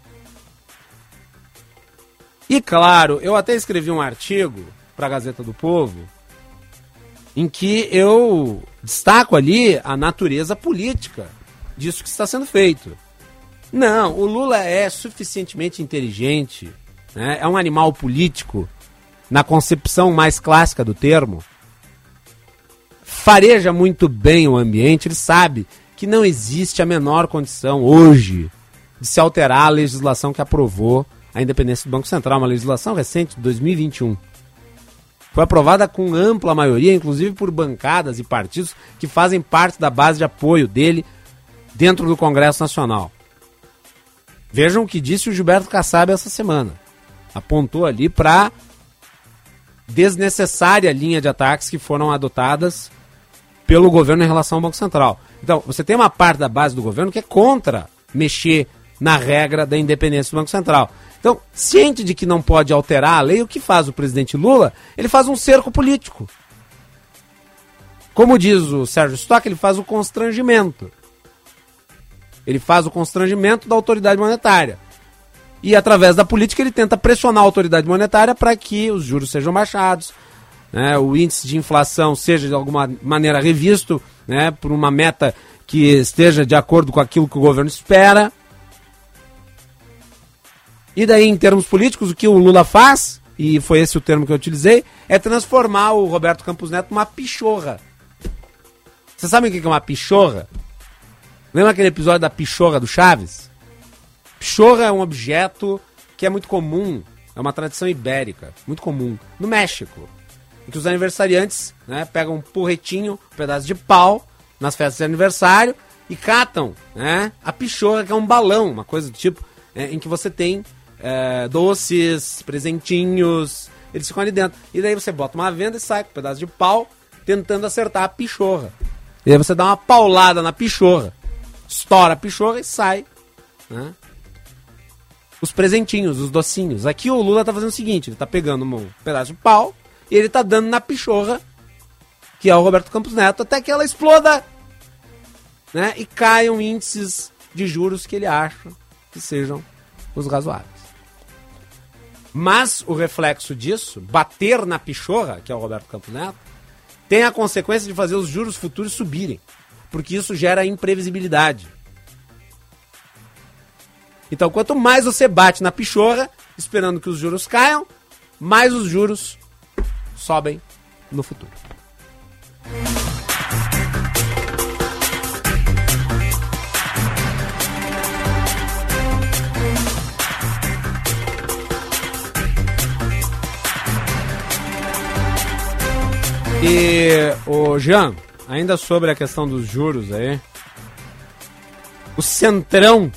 E claro, eu até escrevi um artigo para a Gazeta do Povo em que eu destaco ali a natureza política disso que está sendo feito. Não, o Lula é suficientemente inteligente, né? é um animal político, na concepção mais clássica do termo. Fareja muito bem o ambiente, ele sabe que não existe a menor condição hoje de se alterar a legislação que aprovou a independência do Banco Central, uma legislação recente de 2021. Foi aprovada com ampla maioria, inclusive por bancadas e partidos que fazem parte da base de apoio dele dentro do Congresso Nacional. Vejam o que disse o Gilberto Kassab essa semana. Apontou ali para desnecessária linha de ataques que foram adotadas pelo governo em relação ao Banco Central. Então, você tem uma parte da base do governo que é contra mexer na regra da independência do Banco Central. Então, ciente de que não pode alterar a lei, o que faz o presidente Lula? Ele faz um cerco político. Como diz o Sérgio Stock, ele faz o constrangimento. Ele faz o constrangimento da autoridade monetária. E através da política ele tenta pressionar a autoridade monetária para que os juros sejam baixados, né, o índice de inflação seja de alguma maneira revisto né, por uma meta que esteja de acordo com aquilo que o governo espera. E daí, em termos políticos, o que o Lula faz, e foi esse o termo que eu utilizei, é transformar o Roberto Campos Neto numa pichorra. Vocês sabem o que é uma pichorra? Lembra aquele episódio da pichorra do Chaves? Pichorra é um objeto que é muito comum, é uma tradição ibérica, muito comum, no México. Em que os aniversariantes né, pegam um porretinho, um pedaço de pau nas festas de aniversário e catam né, a pichorra, que é um balão, uma coisa do tipo, é, em que você tem é, doces, presentinhos, eles ficam ali dentro. E daí você bota uma venda e sai com um pedaço de pau, tentando acertar a pichorra. E aí você dá uma paulada na pichorra, estoura a pichorra e sai. Né? Os presentinhos, os docinhos. Aqui o Lula tá fazendo o seguinte: ele tá pegando um pedaço de pau e ele tá dando na pichorra, que é o Roberto Campos Neto, até que ela exploda. Né? E caiam índices de juros que ele acha que sejam os razoáveis. Mas o reflexo disso, bater na pichorra, que é o Roberto Campos Neto, tem a consequência de fazer os juros futuros subirem, porque isso gera imprevisibilidade. Então, quanto mais você bate na pichorra, esperando que os juros caiam, mais os juros sobem no futuro. E o Jean, ainda sobre a questão dos juros aí, o Centrão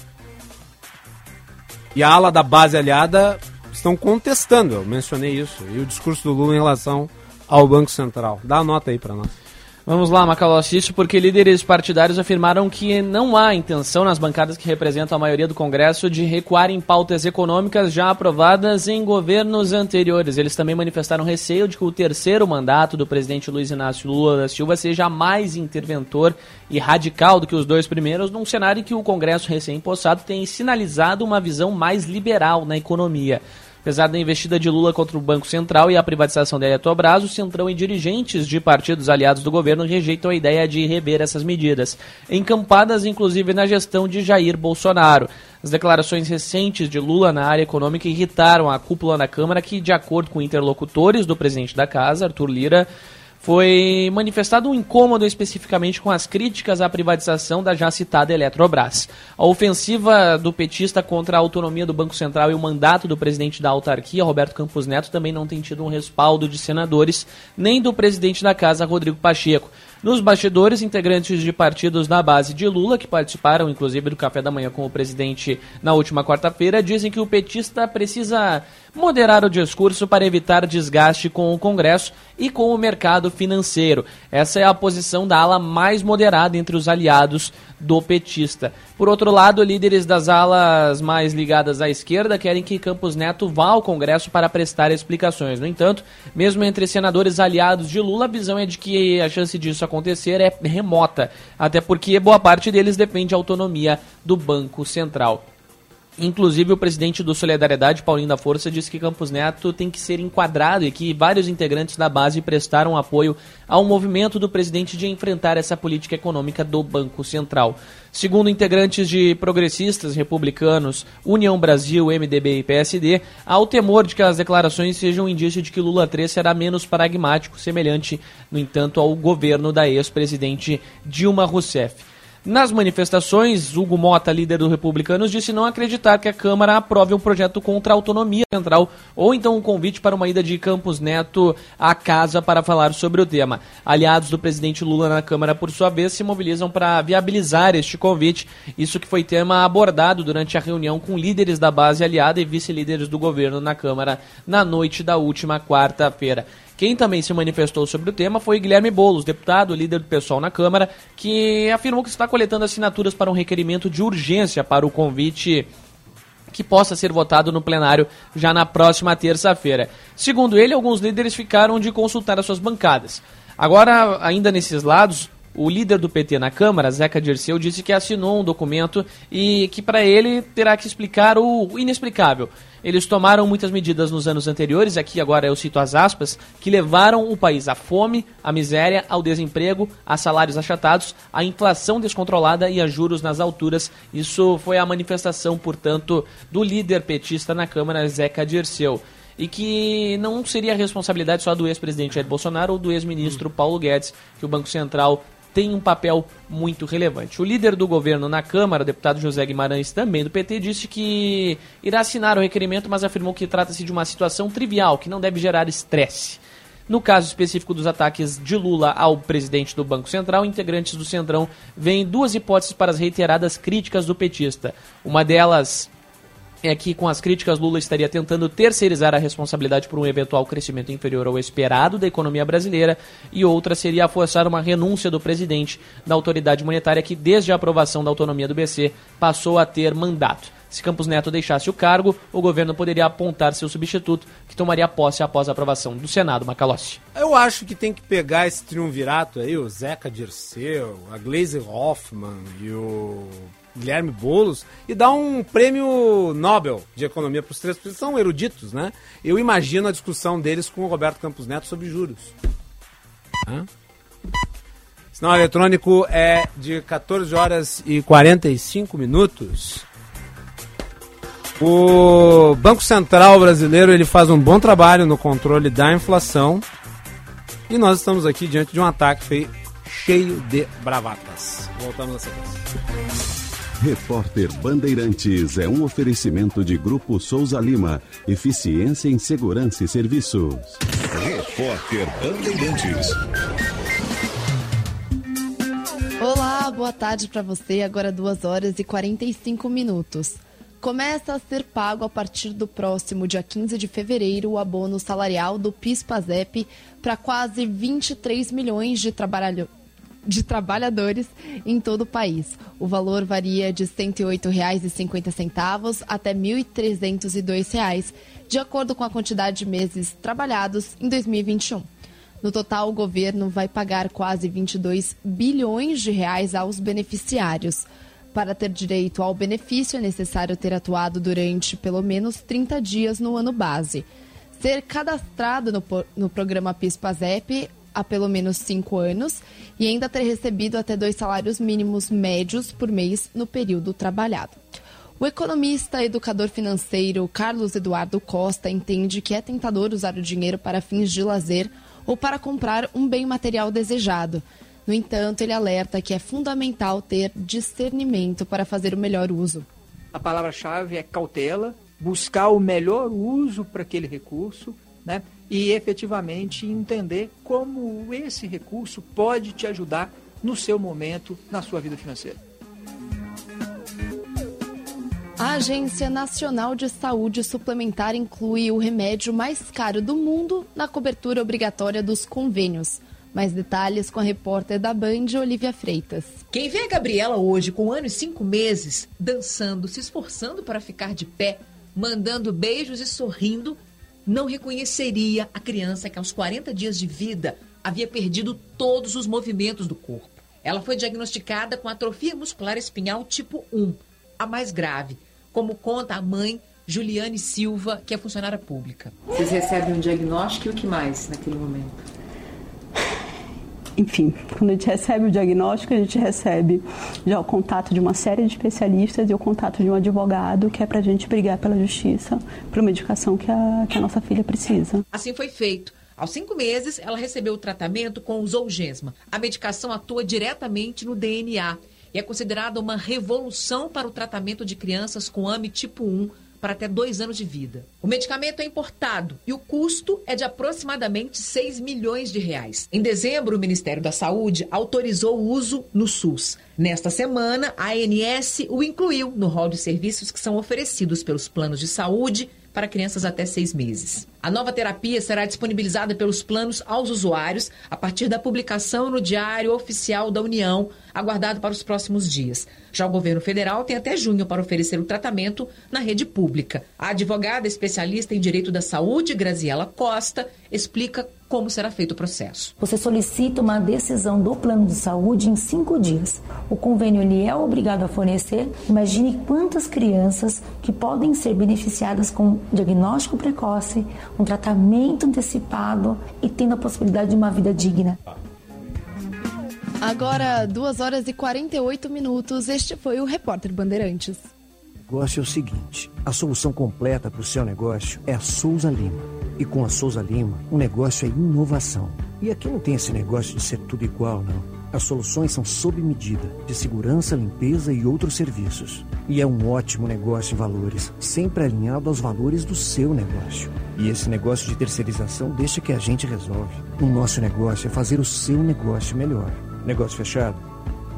e a ala da base aliada estão contestando, eu mencionei isso, e o discurso do Lula em relação ao Banco Central. Dá a nota aí para nós. Vamos lá, Macalossi, porque líderes partidários afirmaram que não há intenção nas bancadas que representam a maioria do Congresso de recuar em pautas econômicas já aprovadas em governos anteriores. Eles também manifestaram receio de que o terceiro mandato do presidente Luiz Inácio Lula da Silva seja mais interventor e radical do que os dois primeiros, num cenário em que o Congresso recém-impossado tem sinalizado uma visão mais liberal na economia. Apesar da investida de Lula contra o Banco Central e a privatização da Eletrobras, o Centrão e dirigentes de partidos aliados do governo rejeitam a ideia de rever essas medidas, encampadas inclusive na gestão de Jair Bolsonaro. As declarações recentes de Lula na área econômica irritaram a cúpula da Câmara, que, de acordo com interlocutores do presidente da casa, Arthur Lira, foi manifestado um incômodo especificamente com as críticas à privatização da já citada Eletrobras. A ofensiva do petista contra a autonomia do Banco Central e o mandato do presidente da autarquia, Roberto Campos Neto, também não tem tido um respaldo de senadores, nem do presidente da casa, Rodrigo Pacheco. Nos bastidores, integrantes de partidos da base de Lula, que participaram inclusive do café da manhã com o presidente na última quarta-feira, dizem que o petista precisa moderar o discurso para evitar desgaste com o Congresso e com o mercado financeiro. Essa é a posição da ala mais moderada entre os aliados do petista. Por outro lado, líderes das alas mais ligadas à esquerda querem que Campos Neto vá ao Congresso para prestar explicações. No entanto, mesmo entre senadores aliados de Lula, a visão é de que a chance disso acontecer é remota, até porque boa parte deles depende da autonomia do Banco Central. Inclusive, o presidente do Solidariedade, Paulinho da Força, disse que Campos Neto tem que ser enquadrado e que vários integrantes da base prestaram apoio ao movimento do presidente de enfrentar essa política econômica do Banco Central. Segundo integrantes de progressistas, republicanos, União Brasil, MDB e PSD, há o temor de que as declarações sejam um indício de que Lula 3 será menos pragmático, semelhante, no entanto, ao governo da ex-presidente Dilma Rousseff. Nas manifestações, Hugo Mota, líder dos republicanos, disse não acreditar que a Câmara aprove um projeto contra a autonomia central ou então um convite para uma ida de Campos Neto à casa para falar sobre o tema. Aliados do presidente Lula na Câmara, por sua vez, se mobilizam para viabilizar este convite. Isso que foi tema abordado durante a reunião com líderes da base aliada e vice-líderes do governo na Câmara na noite da última quarta-feira. Quem também se manifestou sobre o tema foi Guilherme Boulos, deputado, líder do pessoal na Câmara, que afirmou que está coletando assinaturas para um requerimento de urgência para o convite que possa ser votado no plenário já na próxima terça-feira. Segundo ele, alguns líderes ficaram de consultar as suas bancadas. Agora, ainda nesses lados, o líder do PT na Câmara, Zeca Dirceu, disse que assinou um documento e que para ele terá que explicar o inexplicável. Eles tomaram muitas medidas nos anos anteriores, aqui agora eu cito as aspas, que levaram o país à fome, à miséria, ao desemprego, a salários achatados, à inflação descontrolada e a juros nas alturas. Isso foi a manifestação, portanto, do líder petista na Câmara, Zeca Dirceu e que não seria responsabilidade só do ex-presidente Jair Bolsonaro ou do ex-ministro Paulo Guedes, que o Banco Central tem um papel muito relevante. O líder do governo na Câmara, o deputado José Guimarães, também do PT, disse que irá assinar o requerimento, mas afirmou que trata-se de uma situação trivial, que não deve gerar estresse. No caso específico dos ataques de Lula ao presidente do Banco Central, integrantes do Centrão veem duas hipóteses para as reiteradas críticas do petista. Uma delas é que com as críticas Lula estaria tentando terceirizar a responsabilidade por um eventual crescimento inferior ao esperado da economia brasileira e outra seria forçar uma renúncia do presidente da autoridade monetária que desde a aprovação da autonomia do BC passou a ter mandato. Se Campos Neto deixasse o cargo, o governo poderia apontar seu substituto, que tomaria posse após a aprovação do Senado, Macalossi. Eu acho que tem que pegar esse triunvirato aí, o Zeca Dirceu, a Glaze Hoffman e o Guilherme Boulos e dar um prêmio Nobel de Economia para os três, porque são eruditos, né? Eu imagino a discussão deles com o Roberto Campos Neto sobre juros. Hã? Sinal eletrônico é de 14 horas e 45 minutos. O Banco Central brasileiro ele faz um bom trabalho no controle da inflação e nós estamos aqui diante de um ataque cheio de bravatas. Voltamos a sequência. Repórter Bandeirantes é um oferecimento de Grupo Souza Lima. Eficiência em Segurança e Serviços. Repórter Bandeirantes. Olá, boa tarde para você. Agora 2 horas e 45 minutos. Começa a ser pago a partir do próximo dia 15 de fevereiro o abono salarial do PIS/PASEP para quase 23 milhões de trabalhadores de trabalhadores em todo o país. O valor varia de R$ 108,50 até R$ 1.302, de acordo com a quantidade de meses trabalhados em 2021. No total, o governo vai pagar quase 22 bilhões de reais aos beneficiários. Para ter direito ao benefício, é necessário ter atuado durante pelo menos 30 dias no ano base. Ser cadastrado no, no programa PIS-PASEP há pelo menos cinco anos e ainda ter recebido até dois salários mínimos médios por mês no período trabalhado. O economista e educador financeiro Carlos Eduardo Costa entende que é tentador usar o dinheiro para fins de lazer ou para comprar um bem material desejado. No entanto, ele alerta que é fundamental ter discernimento para fazer o melhor uso. A palavra-chave é cautela, buscar o melhor uso para aquele recurso, né? E efetivamente entender como esse recurso pode te ajudar no seu momento, na sua vida financeira. A Agência Nacional de Saúde Suplementar inclui o remédio mais caro do mundo na cobertura obrigatória dos convênios. Mais detalhes com a repórter da Band, Olivia Freitas. Quem vê a Gabriela hoje, com anos e cinco meses, dançando, se esforçando para ficar de pé, mandando beijos e sorrindo, não reconheceria a criança que aos 40 dias de vida havia perdido todos os movimentos do corpo. Ela foi diagnosticada com atrofia muscular espinhal tipo 1, a mais grave, como conta a mãe Juliane Silva, que é funcionária pública. Vocês recebem um diagnóstico e o que mais naquele momento? Enfim, quando a gente recebe o diagnóstico, a gente recebe já o contato de uma série de especialistas e o contato de um advogado, que é para a gente brigar pela justiça, por uma medicação que a, que a nossa filha precisa. Assim foi feito. Aos cinco meses, ela recebeu o tratamento com o Zolgensma. A medicação atua diretamente no DNA e é considerada uma revolução para o tratamento de crianças com AME tipo 1 para até dois anos de vida. O medicamento é importado e o custo é de aproximadamente 6 milhões de reais. Em dezembro, o Ministério da Saúde autorizou o uso no SUS. Nesta semana, a ANS o incluiu no rol de serviços que são oferecidos pelos planos de saúde para crianças até seis meses. A nova terapia será disponibilizada pelos planos aos usuários a partir da publicação no Diário Oficial da União, aguardado para os próximos dias. Já o governo federal tem até junho para oferecer o tratamento na rede pública. A advogada especialista em direito da saúde, Graziela Costa, explica como será feito o processo. Você solicita uma decisão do plano de saúde em cinco dias. O convênio ele é obrigado a fornecer. Imagine quantas crianças que podem ser beneficiadas com diagnóstico precoce, um tratamento antecipado e tendo a possibilidade de uma vida digna. Agora, 2 horas e 48 minutos. Este foi o Repórter Bandeirantes. O negócio é o seguinte: a solução completa para o seu negócio é a Souza Lima. E com a Souza Lima, o negócio é inovação. E aqui não tem esse negócio de ser tudo igual, não. As soluções são sob medida, de segurança, limpeza e outros serviços. E é um ótimo negócio em valores, sempre alinhado aos valores do seu negócio. E esse negócio de terceirização deixa que a gente resolve. O nosso negócio é fazer o seu negócio melhor. Negócio fechado?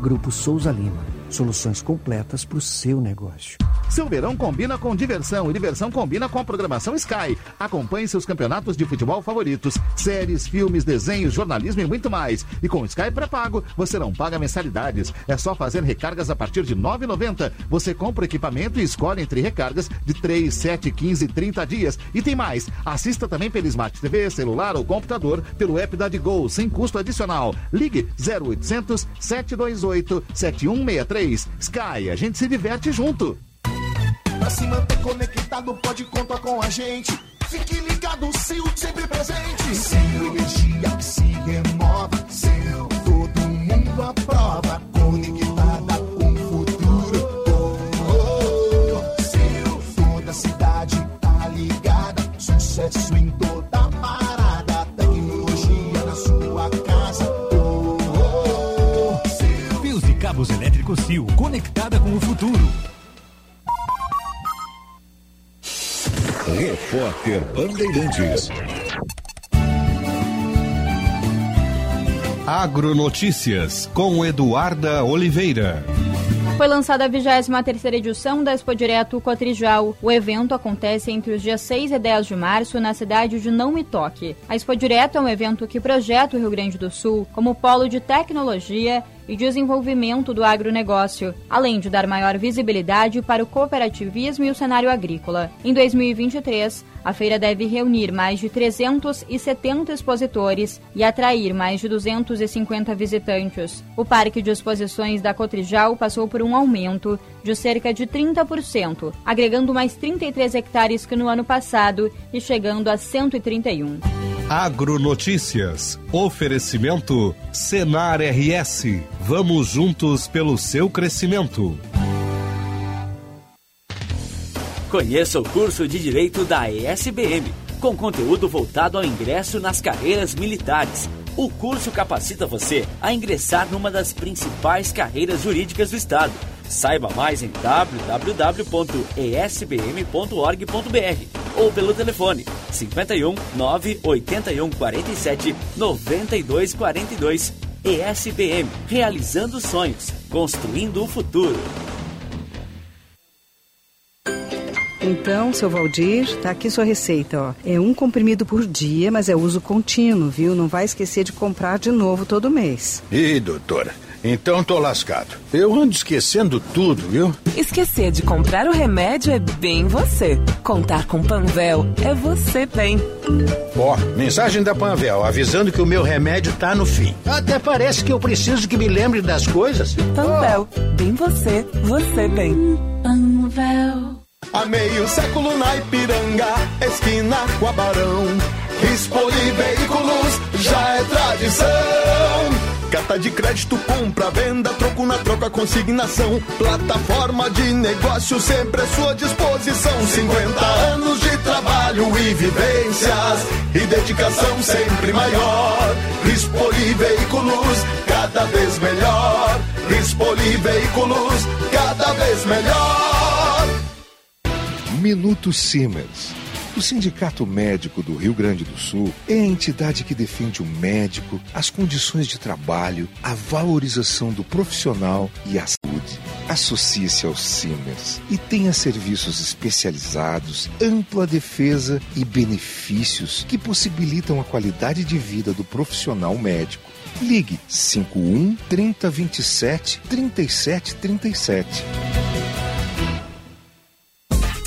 Grupo Souza Lima. Soluções completas para o seu negócio. Seu verão combina com diversão e diversão combina com a programação Sky. Acompanhe seus campeonatos de futebol favoritos, séries, filmes, desenhos, jornalismo e muito mais. E com Sky pré-pago, você não paga mensalidades. É só fazer recargas a partir de R$ 9,90. Você compra equipamento e escolhe entre recargas de 3, 7, 15 e 30 dias. E tem mais. Assista também pelo Smart TV, celular ou computador pelo app da Digol, sem custo adicional. Ligue 0800 728 7163. Sky, a gente se diverte junto. Pra se manter conectado, pode contar com a gente. Fique ligado, Sil sempre presente. Sil, energia que se remova. Sil, todo mundo aprova. Conectada com o futuro. Oh, oh, oh. Sil, toda cidade tá ligada. Sucesso em toda parada. Tecnologia na sua casa. Oh, oh, oh. Sil. Fios e cabos elétricos Sil, conectada com o futuro. Repórter Bandeirantes. Agronotícias com Eduarda Oliveira. Foi lançada a 23ª edição da Expo Direto Cotrijal. O evento acontece entre os dias 6 e 10 de março na cidade de Não Me Toque. A Expo Direto é um evento que projeta o Rio Grande do Sul como polo de tecnologia e desenvolvimento do agronegócio, além de dar maior visibilidade para o cooperativismo e o cenário agrícola. Em 2023, a feira deve reunir mais de 370 expositores e atrair mais de 250 visitantes. O Parque de Exposições da Cotrijal passou por um aumento de cerca de 30%, agregando mais 33 hectares que no ano passado e chegando a 131. Agronotícias. Oferecimento Senar RS. Vamos juntos pelo seu crescimento. Conheça o curso de Direito da ESBM, com conteúdo voltado ao ingresso nas carreiras militares. O curso capacita você a ingressar numa das principais carreiras jurídicas do Estado. Saiba mais em www.esbm.org.br ou pelo telefone 51 981 47 92 42. ESBM, realizando sonhos, construindo o futuro. Então, seu Valdir, tá aqui sua receita, ó. É um comprimido por dia, mas é uso contínuo, viu? Não vai esquecer de comprar de novo todo mês. Ih, doutora, então tô lascado. Eu ando esquecendo tudo, viu? Esquecer de comprar o remédio é bem você. Contar com Panvel é você bem. Ó, mensagem da Panvel avisando que o meu remédio tá no fim. Até parece que eu preciso que me lembre das coisas. Panvel, bem você, você bem. Panvel. Há meio século na Ipiranga, esquina com a Barão. Rispoli Veículos já é tradição. Carta de crédito, compra, venda, troco na troca, consignação. Plataforma de negócio sempre à sua disposição. 50 anos de trabalho e vivências e dedicação sempre maior. Rispoli Veículos, cada vez melhor. Rispoli Veículos, cada vez melhor. Minuto Siemens. O Sindicato Médico do Rio Grande do Sul é a entidade que defende o médico, as condições de trabalho, a valorização do profissional e a saúde. Associe-se ao Siemens e tenha serviços especializados, ampla defesa e benefícios que possibilitam a qualidade de vida do profissional médico. Ligue 51 3027 3737.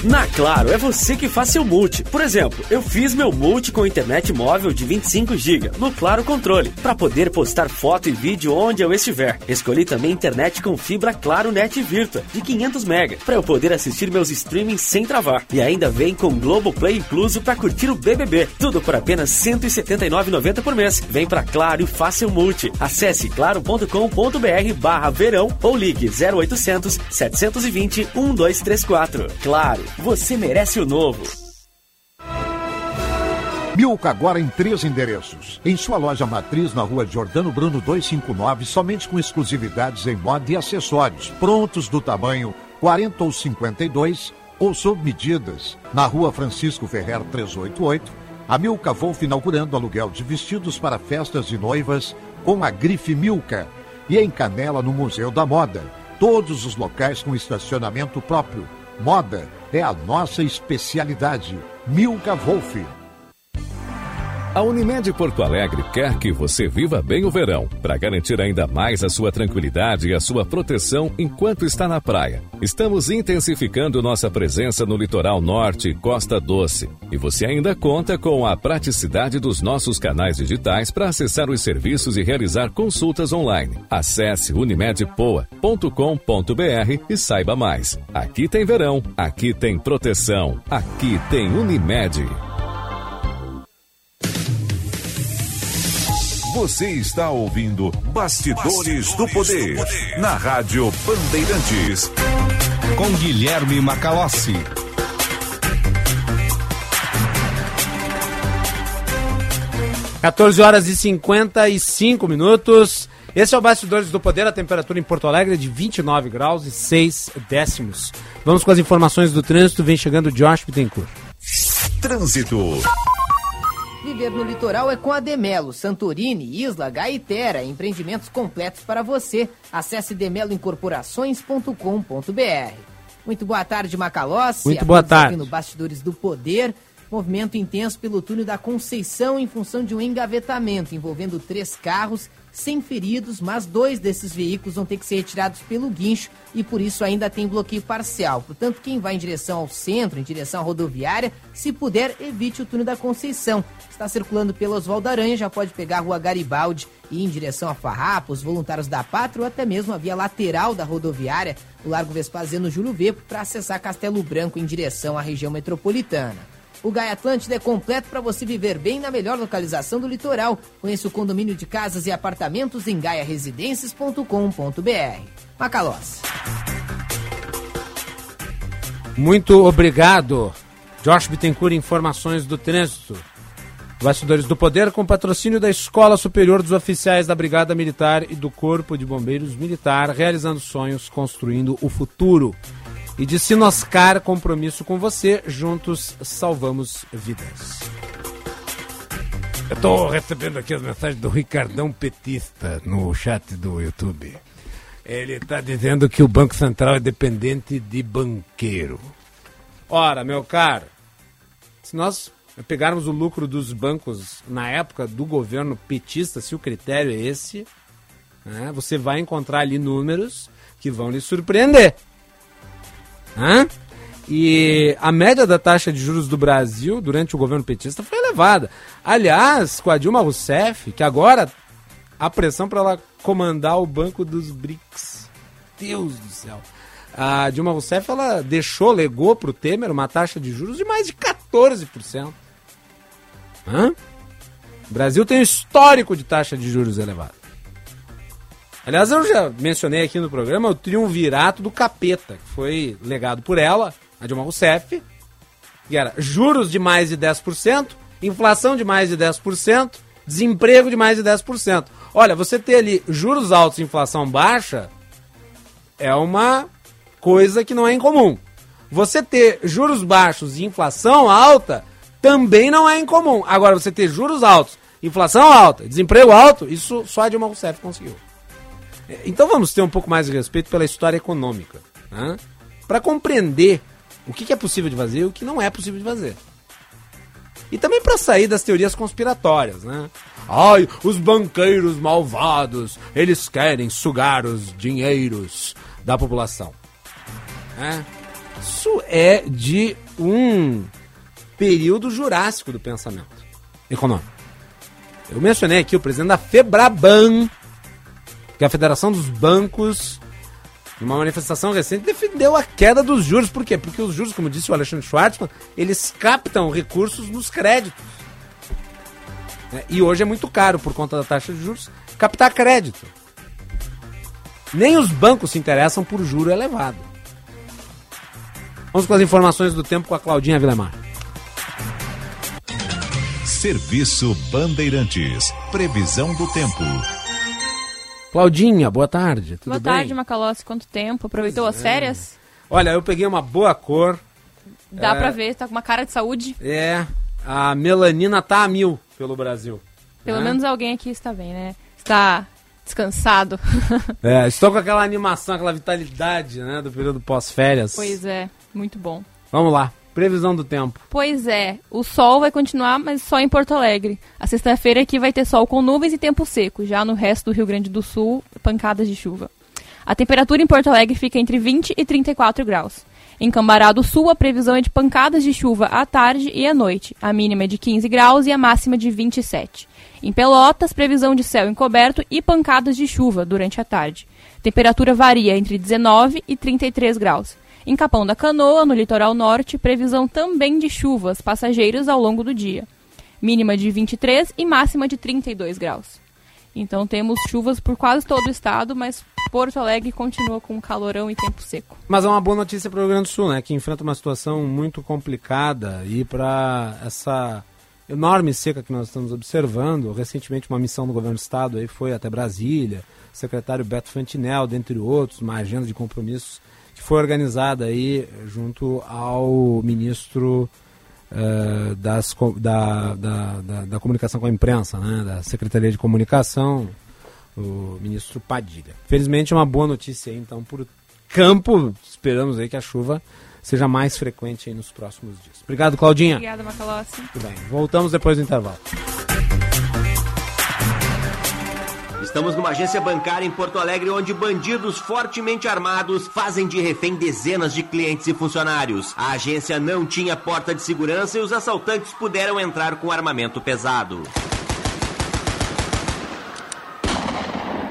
Na Claro, é você que faz seu multi. Por exemplo, eu fiz meu multi com internet móvel de 25 GB no Claro Controle, para poder postar foto e vídeo onde eu estiver. Escolhi também internet com fibra Claro Net Virtua de 500 MB, para eu poder assistir meus streamings sem travar. E ainda vem com Globoplay incluso para curtir o BBB. Tudo por apenas R$ 179,90 por mês. Vem pra Claro e faça seu multi. Acesse claro.com.br barra verão ou ligue 0800 720 1234. Claro, você merece o novo. Milka agora em três endereços. Em sua loja matriz na rua Jordano Bruno 259, somente com exclusividades em moda e acessórios, prontos do tamanho 40 ou 52 ou sob medidas. Na rua Francisco Ferrer 388, a Milka Wolf inaugurando aluguel de vestidos para festas de noivas com a grife Milka. E em Canela, no Museu da Moda. Todos os locais com estacionamento próprio. Moda é a nossa especialidade. Milka Wolf. A Unimed Porto Alegre quer que você viva bem o verão, para garantir ainda mais a sua tranquilidade e a sua proteção enquanto está na praia. Estamos intensificando nossa presença no litoral norte e Costa Doce. E você ainda conta com a praticidade dos nossos canais digitais para acessar os serviços e realizar consultas online. Acesse unimedpoa.com.br e saiba mais. Aqui tem verão, aqui tem proteção, aqui tem Unimed. Você está ouvindo Bastidores, do, Poder, na Rádio Bandeirantes. Com Guilherme Macalossi. Quatorze horas e 55 minutos. Esse é o Bastidores do Poder, a temperatura em Porto Alegre é de 29 graus e 6 décimos. Vamos com as informações do trânsito, vem chegando Josh Bittencourt. Trânsito. Viver no litoral é com a Demelo, Santorini, Isla, Gaitera, empreendimentos completos para você. Acesse demeloincorporações.com.br. Muito boa tarde, Macalossi. Muito boa tarde. No Bastidores do Poder. Movimento intenso pelo túnel da Conceição em função de um engavetamento envolvendo três carros, sem feridos, mas dois desses veículos vão ter que ser retirados pelo guincho e por isso ainda tem bloqueio parcial. Portanto, quem vai em direção ao centro, em direção à rodoviária, se puder, evite o túnel da Conceição. Está circulando pela Oswaldo Aranha, já pode pegar a rua Garibaldi e ir em direção a Farrapos, voluntários da Pátria ou até mesmo a via lateral da rodoviária, o Largo Vespasiano Júlio Vepo, para acessar Castelo Branco em direção à região metropolitana. O Gaia Atlântida é completo para você viver bem na melhor localização do litoral. Conheça o condomínio de casas e apartamentos em gaiaresidências.com.br. Macalós. Muito obrigado. Josh Bittencourt, informações do trânsito. Bastidores do Poder com patrocínio da Escola Superior dos Oficiais da Brigada Militar e do Corpo de Bombeiros Militar, realizando sonhos, construindo o futuro. E de Sinoscar, compromisso com você, juntos salvamos vidas. Eu estou recebendo aqui as mensagens do Ricardão Petista no chat do YouTube. Ele está dizendo que o Banco Central é dependente de banqueiro. Ora, meu caro, se nós pegarmos o lucro dos bancos na época do governo petista, se o critério é esse, né, você vai encontrar ali números que vão lhe surpreender. Hã? E a média da taxa de juros do Brasil durante o governo petista foi elevada. Aliás, com a Dilma Rousseff, que agora a pressão para ela comandar o banco dos BRICS. Deus do céu. a Dilma Rousseff ela deixou, legou para o Temer uma taxa de juros de mais de 14%. Hã? O Brasil tem um histórico de taxa de juros elevada. Aliás, eu já mencionei aqui no programa o triunvirato do capeta, que foi legado por ela, a Dilma Rousseff, que era juros de mais de 10%, inflação de mais de 10%, desemprego de mais de 10%. Olha, você ter ali juros altos e inflação baixa é uma coisa que não é incomum. Você ter juros baixos e inflação alta também não é incomum. Agora, você ter juros altos, inflação alta, desemprego alto, isso só a Dilma Rousseff conseguiu. Então vamos ter um pouco mais de respeito pela história econômica. Né? Para compreender o que é possível de fazer e o que não é possível de fazer. E também para sair das teorias conspiratórias, né? Ai, os banqueiros malvados, eles querem sugar os dinheiros da população. É. Isso é de um período jurássico do pensamento econômico. Eu mencionei aqui o presidente da Febraban, que a Federação dos Bancos, numa manifestação recente, defendeu a queda dos juros. Por quê? Porque os juros, como disse o Alexandre Schwartzman, eles captam recursos nos créditos. É, e hoje é muito caro, por conta da taxa de juros, captar crédito. Nem os bancos se interessam por juro elevado. Vamos com as informações do tempo com a Claudinha Vilemar. Serviço Bandeirantes. Previsão do tempo. Claudinha, boa tarde. Boa bem? tarde, Macalossi. Quanto tempo? Aproveitou Pois as é. férias? Olha, eu peguei uma boa cor. Dá É, pra ver, tá com uma cara de saúde. É, a melanina tá a mil pelo Brasil. Pelo né? menos alguém aqui está bem, né? Está descansado. É, estou com aquela animação, aquela vitalidade, né, do período pós-férias. pois é, muito bom. Vamos lá, previsão do tempo. Pois é, o sol vai continuar, mas só em Porto Alegre. A sexta-feira aqui vai ter sol com nuvens e tempo seco. Já no resto do Rio Grande do Sul, pancadas de chuva. A temperatura em Porto Alegre fica entre 20 e 34 graus. Em Cambará do Sul, a previsão é de pancadas de chuva à tarde e à noite. A mínima é de 15 graus e a máxima de 27. Em Pelotas, previsão de céu encoberto e pancadas de chuva durante a tarde. Temperatura varia entre 19 e 33 graus. Em Capão da Canoa, no litoral norte, previsão também de chuvas passageiras ao longo do dia. Mínima de 23 e máxima de 32 graus. Então temos chuvas por quase todo o estado, mas Porto Alegre continua com calorão e tempo seco. Mas é uma boa notícia para o Rio Grande do Sul, né, que enfrenta uma situação muito complicada e para essa enorme seca que nós estamos observando. Recentemente uma missão do governo do estado aí foi até Brasília, secretário Beto Fantinel, dentre outros, uma agenda de compromissos foi organizada aí junto ao ministro eh, das, da, da, da, da comunicação com a imprensa, né, da Secretaria de Comunicação, o ministro Padilha. Felizmente é uma boa notícia aí, então, por campo, esperamos aí que a chuva seja mais frequente nos próximos dias. Obrigado, Claudinha. Obrigada, Macalossi. Muito bem, voltamos depois do intervalo. Estamos numa agência bancária em Porto Alegre onde bandidos fortemente armados fazem de refém dezenas de clientes e funcionários. A agência não tinha porta de segurança e os assaltantes puderam entrar com armamento pesado.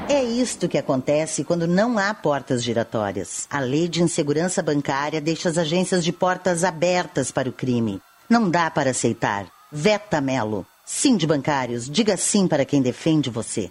É isto que acontece quando não há portas giratórias. A lei de insegurança bancária deixa as agências de portas abertas para o crime. Não dá para aceitar. Veta Melo. Sim de bancários, diga sim para quem defende você.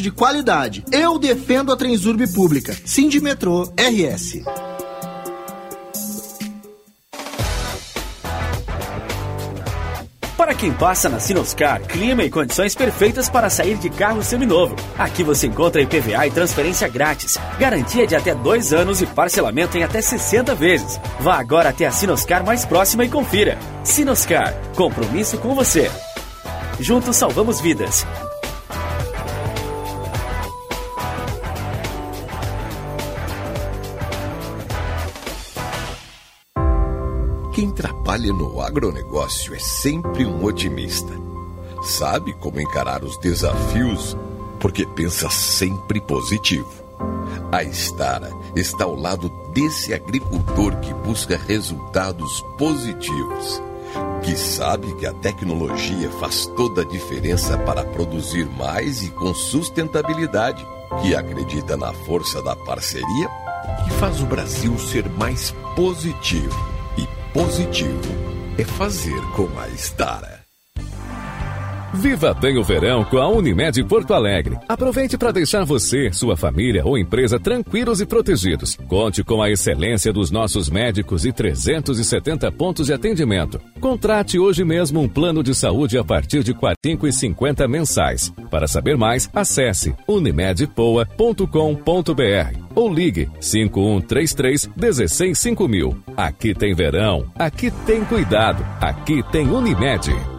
de qualidade. Eu defendo a Transurb pública. Sindimetrô RS. Para quem passa na Sinoscar, clima e condições perfeitas para sair de carro seminovo. Aqui você encontra IPVA e transferência grátis, garantia de até dois anos e parcelamento em até 60 vezes. Vá agora até a Sinoscar mais próxima e confira. Sinoscar, compromisso com você. Juntos salvamos vidas. Quem trabalha no agronegócio é sempre um otimista. Sabe como encarar os desafios porque pensa sempre positivo. A Estara está ao lado desse agricultor que busca resultados positivos, que sabe que a tecnologia faz toda a diferença para produzir mais e com sustentabilidade, que acredita na força da parceria, que faz o Brasil ser mais positivo. Positivo é fazer com a Estara. Viva bem o verão com a Unimed Porto Alegre. Aproveite para deixar você, sua família ou empresa tranquilos e protegidos. Conte com a excelência dos nossos médicos e 370 pontos de atendimento. Contrate hoje mesmo um plano de saúde a partir de R$ 45,50 mensais. Para saber mais, acesse unimedpoa.com.br ou ligue 5133 165000. Aqui tem verão, aqui tem cuidado, aqui tem Unimed.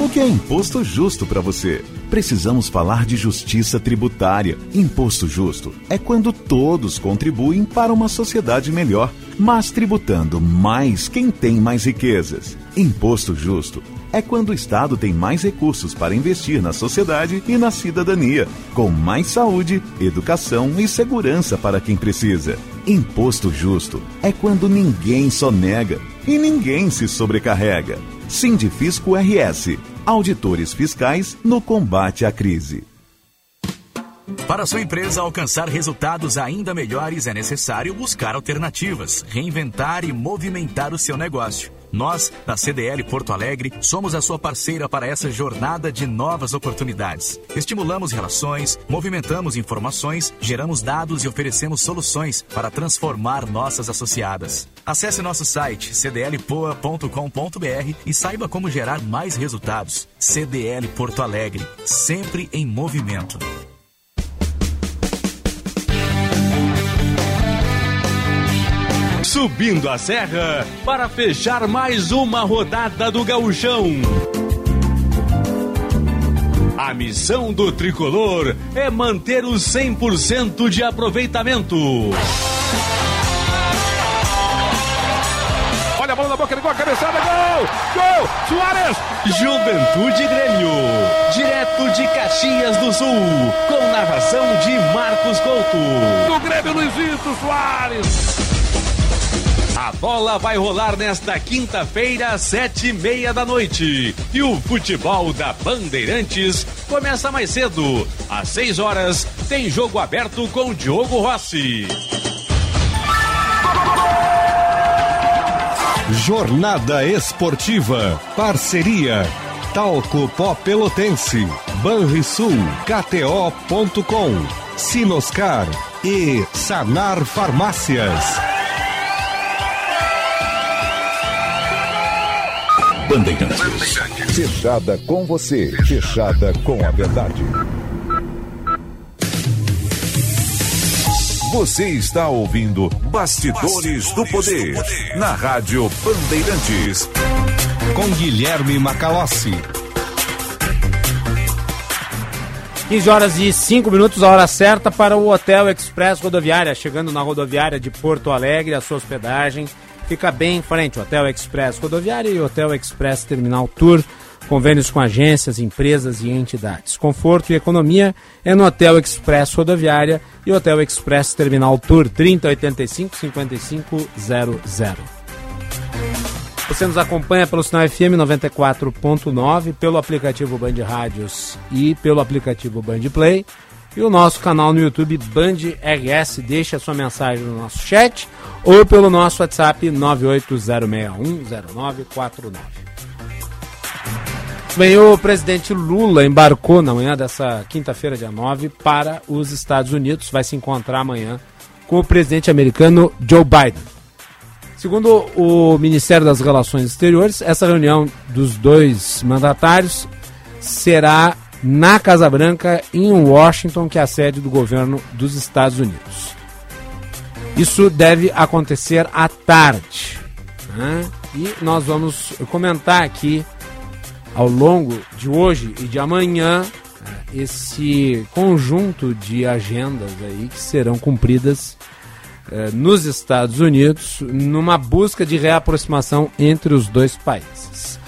O que é imposto justo para você? Precisamos falar de justiça tributária. Imposto justo é quando todos contribuem para uma sociedade melhor, mas tributando mais quem tem mais riquezas. Imposto justo é quando o Estado tem mais recursos para investir na sociedade e na cidadania, com mais saúde, educação e segurança para quem precisa. Imposto justo é quando ninguém só nega e ninguém se sobrecarrega. Sindifisco RS. Auditores fiscais no combate à crise. Para sua empresa alcançar resultados ainda melhores, é necessário buscar alternativas, reinventar e movimentar o seu negócio. Nós, da CDL Porto Alegre, somos a sua parceira para essa jornada de novas oportunidades. Estimulamos relações, movimentamos informações, geramos dados e oferecemos soluções para transformar nossas associadas. Acesse nosso site cdlpoa.com.br e saiba como gerar mais resultados. CDL Porto Alegre, sempre em movimento. Subindo a serra para fechar mais uma rodada do Gauchão. A missão do tricolor é manter o 100% de aproveitamento. Olha a bola na boca do gol, cabeçada, gol! Gol! Soares! Juventude Grêmio, direto de Caxias do Sul, com narração de Marcos Couto. Do Grêmio, Luizito Soares! A bola vai rolar nesta quinta-feira, sete e meia da noite. E o futebol da Bandeirantes começa mais cedo. Às seis horas, tem jogo aberto com Diogo Rossi. Jornada Esportiva. Parceria. Talco Pó Pelotense. Banrisul. KTO.com. Sinoscar. E Sanar Farmácias. Bandeirantes. Fechada com você. Fechada com a verdade. Você está ouvindo Bastidores, do, poder, na Rádio Bandeirantes. Com Guilherme Macalossi. 15 horas e 5 minutos, a hora certa para o Hotel Express Rodoviária. Chegando na rodoviária de Porto Alegre, a sua hospedagem fica bem em frente. Hotel Express Rodoviária e Hotel Express Terminal Tour. Convênios com agências, empresas e entidades. Conforto e economia é no Hotel Express Rodoviária e Hotel Express Terminal Tour 3085 5500. Você nos acompanha pelo sinal FM 94.9, pelo aplicativo Band Rádios e pelo aplicativo Band Play. E o nosso canal no YouTube Band RS. Deixe a sua mensagem no nosso chat ou pelo nosso WhatsApp 980610949. Bem, o presidente Lula embarcou na manhã dessa quinta-feira, dia 9, para os Estados Unidos. Vai se encontrar amanhã com o presidente americano Joe Biden. Segundo o Ministério das Relações Exteriores, essa reunião dos dois mandatários será na Casa Branca, em Washington, que é a sede do governo dos Estados Unidos. Isso deve acontecer à tarde. Né? E nós vamos comentar aqui ao longo de hoje e de amanhã esse conjunto de agendas aí que serão cumpridas nos Estados Unidos, numa busca de reaproximação entre os dois países.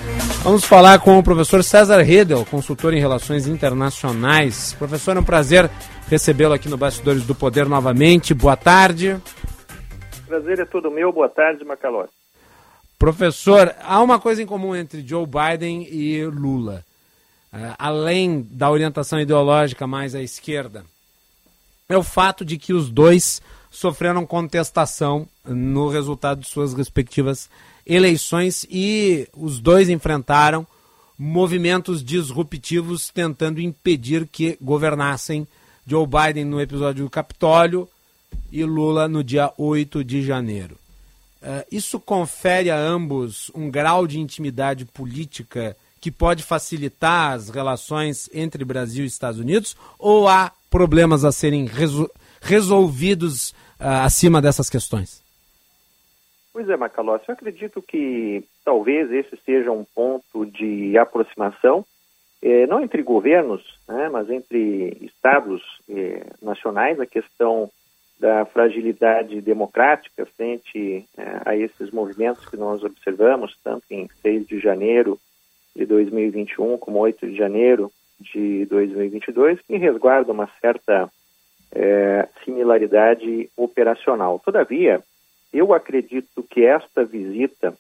Vamos falar com o professor César Redel, consultor em relações internacionais. Professor, é um prazer recebê-lo aqui no Bastidores do Poder novamente. Boa tarde. Prazer é todo meu. Boa tarde, Macalós. Professor, há uma coisa em comum entre Joe Biden e Lula. Uh, além da orientação ideológica mais à esquerda, é o fato de que os dois sofreram contestação no resultado de suas respectivas eleições e os dois enfrentaram movimentos disruptivos tentando impedir que governassem Joe Biden no episódio do Capitólio e Lula no dia 8 de janeiro. Uh, isso confere a ambos um grau de intimidade política que pode facilitar as relações entre Brasil e Estados Unidos ou há problemas a serem resolvidos uh, acima dessas questões? Pois é, Macalossi, eu acredito que talvez esse seja um ponto de aproximação, eh, não entre governos, né, mas entre estados eh, nacionais, a questão da fragilidade democrática frente eh, a esses movimentos que nós observamos, tanto em 6 de janeiro de 2021 como 8 de janeiro de 2022, que resguardam uma certa eh, similaridade operacional. Todavia, eu acredito que esta visita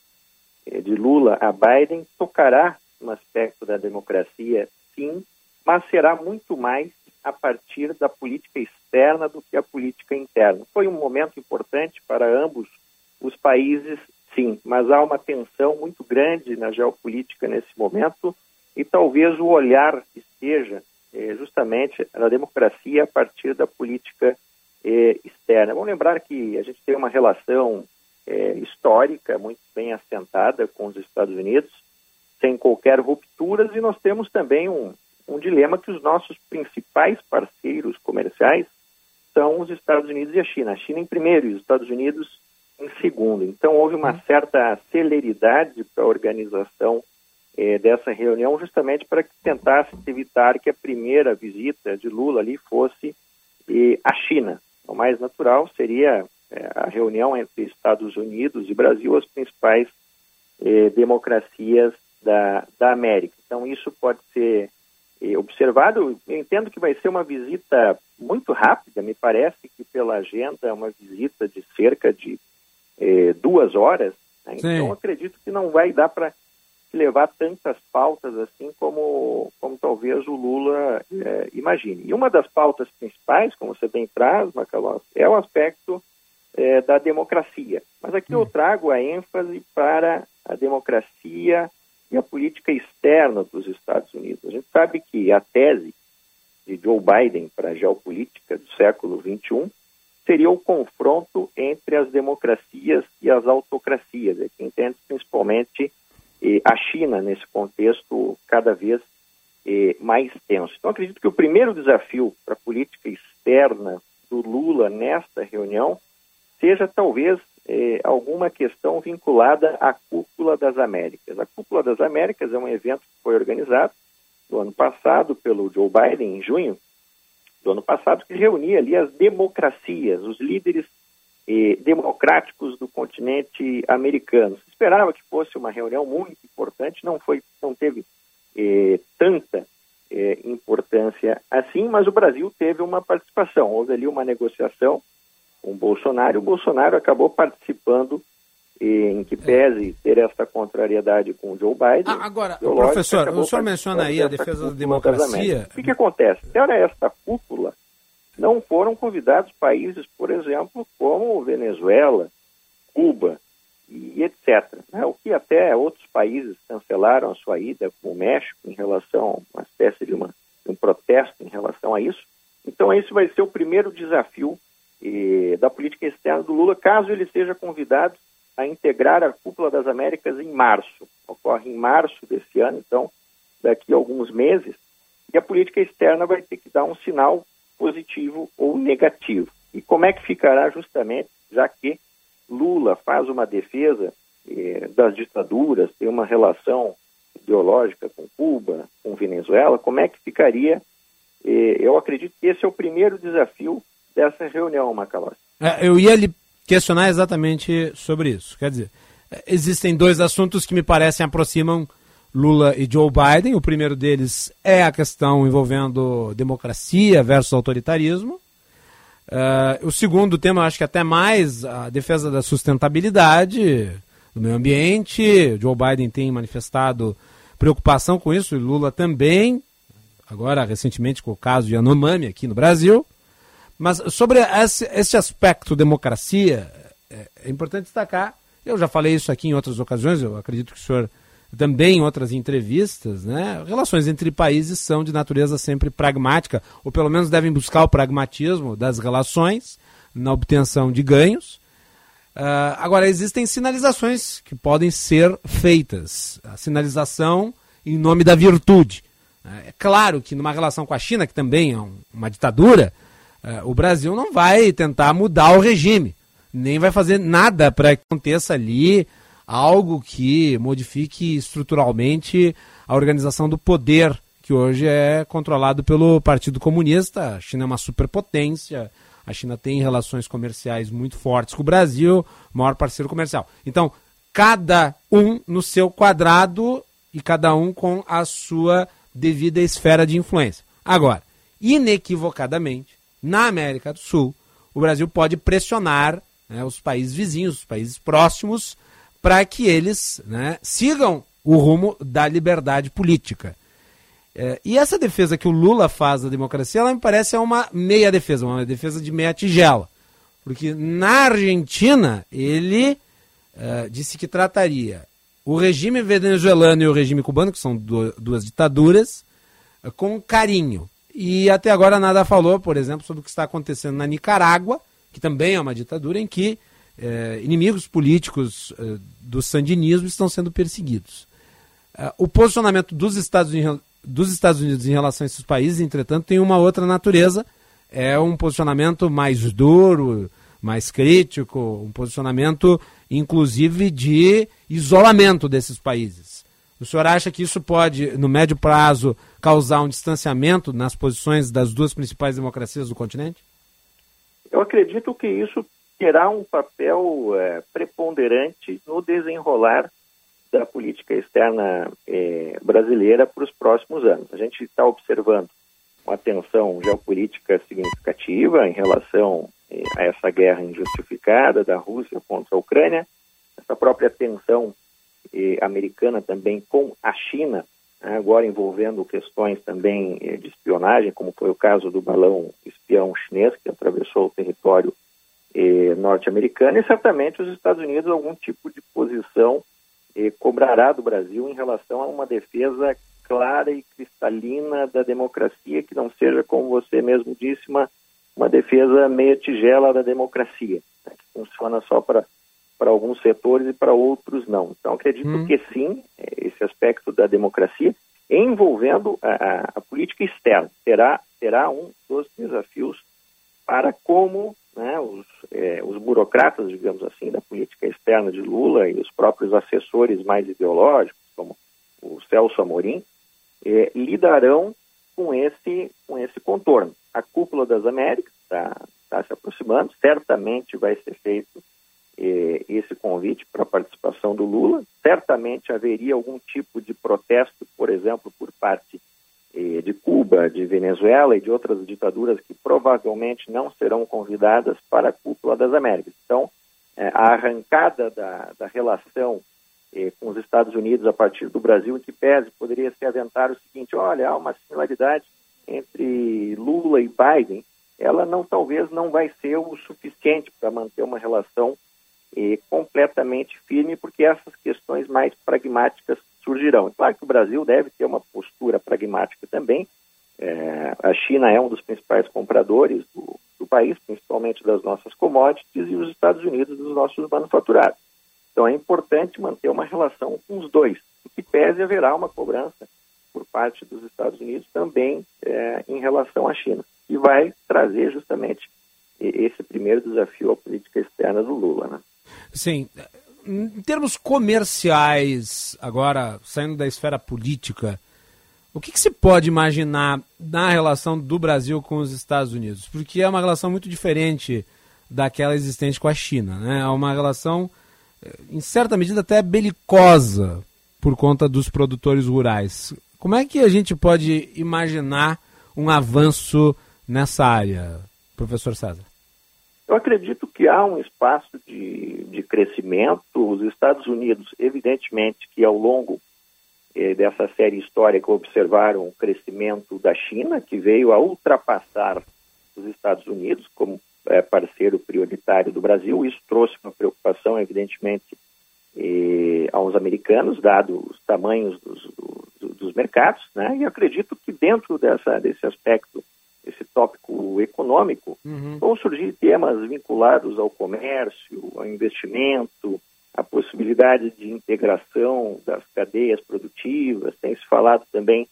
eh, de Lula a Biden tocará no aspecto da democracia, sim, mas será muito mais a partir da política externa do que a política interna. Foi um momento importante para ambos os países, sim, mas há uma tensão muito grande na geopolítica nesse momento e talvez o olhar esteja eh, justamente na democracia a partir da política eh, externa. Vamos lembrar que a gente tem uma relação eh, histórica muito bem assentada com os Estados Unidos, sem qualquer rupturas, e nós temos também um, um dilema que os nossos principais parceiros comerciais são os Estados Unidos e a China. A China em primeiro e os Estados Unidos em segundo. Então houve uma certa celeridade para a organização eh, dessa reunião, justamente para que tentasse evitar que a primeira visita de Lula ali fosse eh, a China. O mais natural seria é, a reunião entre Estados Unidos e Brasil, as principais eh, democracias da, da América. Então, isso pode ser observado. Eu entendo que vai ser uma visita muito rápida, me parece que pela agenda é uma visita de cerca de duas horas. Né? Então, acredito que não vai dar para levar tantas pautas assim como, como talvez o Lula é, imagine. E uma das pautas principais, como você bem traz, Macalós, é o aspecto é, da democracia. Mas aqui eu trago a ênfase para a democracia e a política externa dos Estados Unidos. A gente sabe que a tese de Joe Biden para a geopolítica do século XXI seria o confronto entre as democracias e as autocracias, é que entende principalmente a China nesse contexto cada vez eh, mais tenso. Então, acredito que o primeiro desafio para a política externa do Lula nesta reunião seja talvez eh, alguma questão vinculada à Cúpula das Américas. A Cúpula das Américas é um evento que foi organizado no ano passado pelo Joe Biden, em junho do ano passado, que reunia ali as democracias, os líderes eh, democráticos do continente americano. Se esperava que fosse uma reunião muito importante, não foi, não teve eh, tanta eh, importância assim, mas o Brasil teve uma participação. Houve ali uma negociação com o Bolsonaro, o Bolsonaro acabou participando em que pese ter essa contrariedade com o Joe Biden. Ah, agora, professor, o senhor menciona aí a defesa da democracia. O que, que acontece? Era esta cúpula não foram convidados países, por exemplo, como Venezuela, Cuba e etc. Né? O que até outros países cancelaram a sua ida, como o México, em relação a uma espécie de, uma, um protesto em relação a isso. Então, esse vai ser o primeiro desafio eh, da política externa do Lula, caso ele seja convidado a integrar a Cúpula das Américas em março. Ocorre em março desse ano, então, daqui a alguns meses. E a política externa vai ter que dar um sinal positivo ou negativo. E como é que ficará justamente, já que Lula faz uma defesa eh, das ditaduras, tem uma relação ideológica com Cuba, com Venezuela, como é que ficaria? Eh, eu acredito que esse é o primeiro desafio dessa reunião, Macalossi. É, eu ia lhe questionar exatamente sobre isso. Quer dizer, existem dois assuntos que me parecem aproximam Lula e Joe Biden. O primeiro deles é a questão envolvendo democracia versus autoritarismo. Uh, o segundo tema, acho que até mais a defesa da sustentabilidade do meio ambiente. Joe Biden tem manifestado preocupação com isso, e Lula também, agora recentemente com o caso de Anomami aqui no Brasil. Mas sobre esse, esse aspecto democracia, é, é importante destacar, eu já falei isso aqui em outras ocasiões, eu acredito que o senhor também em outras entrevistas, né? Relações entre países são de natureza sempre pragmática, ou pelo menos devem buscar o pragmatismo das relações na obtenção de ganhos. Uh, agora, existem sinalizações que podem ser feitas. A sinalização em nome da virtude. É claro que numa relação com a China, que também é um, uma ditadura, uh, o Brasil não vai tentar mudar o regime, nem vai fazer nada para que aconteça ali algo que modifique estruturalmente a organização do poder, que hoje é controlado pelo Partido Comunista. A China é uma superpotência, a China tem relações comerciais muito fortes com o Brasil, maior parceiro comercial. Então, cada um no seu quadrado e cada um com a sua devida esfera de influência. Agora, inequivocadamente, na América do Sul, o Brasil pode pressionar né, os países vizinhos, os países próximos, para que eles né, sigam o rumo da liberdade política. É, e essa defesa que o Lula faz da democracia, ela me parece é uma meia defesa, uma defesa de meia tigela. Porque na Argentina, ele é, disse que trataria o regime venezuelano e o regime cubano, que são do, duas ditaduras, com carinho. E até agora nada falou, por exemplo, sobre o que está acontecendo na Nicarágua, que também é uma ditadura em que é, inimigos políticos é, do sandinismo estão sendo perseguidos. É, o posicionamento dos Estados, Unidos, dos Estados Unidos em relação a esses países, entretanto, tem uma outra natureza. É um posicionamento mais duro, mais crítico, um posicionamento, inclusive, de isolamento desses países. O senhor acha que isso pode, no médio prazo, causar um distanciamento nas posições das duas principais democracias do continente? Eu acredito que isso terá um papel é, preponderante no desenrolar da política externa é, brasileira para os próximos anos. A gente está observando uma tensão geopolítica significativa em relação é, a essa guerra injustificada da Rússia contra a Ucrânia, essa própria tensão é, americana também com a China, né, agora envolvendo questões também é, de espionagem, como foi o caso do balão espião chinês que atravessou o território eh, norte-americana e certamente os Estados Unidos algum tipo de posição eh, cobrará do Brasil em relação a uma defesa clara e cristalina da democracia, que não seja, como você mesmo disse, uma, uma defesa meia tigela da democracia, né, que funciona só para para alguns setores e para outros não. Então, acredito hum. que sim, eh, esse aspecto da democracia, envolvendo a, a, a política externa, será, será um dos desafios para como né, os, é, os burocratas, digamos assim, da política externa de Lula e os próprios assessores mais ideológicos, como o Celso Amorim, é, lidarão com esse, com esse contorno. A cúpula das Américas está tá se aproximando, certamente vai ser feito é, esse convite para a participação do Lula, certamente haveria algum tipo de protesto, por exemplo, por parte de Cuba, de Venezuela e de outras ditaduras que provavelmente não serão convidadas para a cúpula das Américas. Então, eh, a arrancada da, da relação com os Estados Unidos a partir do Brasil, em que pese, poderia se aventar o seguinte: olha, há uma similaridade entre Lula e Biden, ela não talvez não vai ser o suficiente para manter uma relação completamente firme, porque essas questões mais pragmáticas surgirão. Claro que o Brasil deve ter uma postura pragmática também. É, a China é um dos principais compradores do, do, país, principalmente das nossas commodities, e os Estados Unidos dos nossos manufaturados. Então é importante manter uma relação com os dois, o que pese haverá uma cobrança por parte dos Estados Unidos também é, em relação à China, e vai trazer justamente esse primeiro desafio à política externa do Lula. Né? Sim, em termos comerciais, agora saindo da esfera política, o que, que, se pode imaginar na relação do Brasil com os Estados Unidos? Porque é uma relação muito diferente daquela existente com a China. Né? É uma relação, eh, em certa medida, até belicosa por conta dos produtores rurais. Como é que a gente pode imaginar um avanço nessa área, professor César? Eu acredito que há um espaço de, de crescimento. Os Estados Unidos, evidentemente, que ao longo eh, dessa série histórica observaram o crescimento da China, que veio a ultrapassar os Estados Unidos como é, parceiro prioritário do Brasil. Isso trouxe uma preocupação, evidentemente, eh, aos americanos, dado os tamanhos dos, do, dos mercados, né? E acredito que dentro dessa, desse aspecto, esse tópico econômico, uhum. vão surgir temas vinculados ao comércio, ao investimento, a possibilidade de integração das cadeias produtivas. Tem se falado também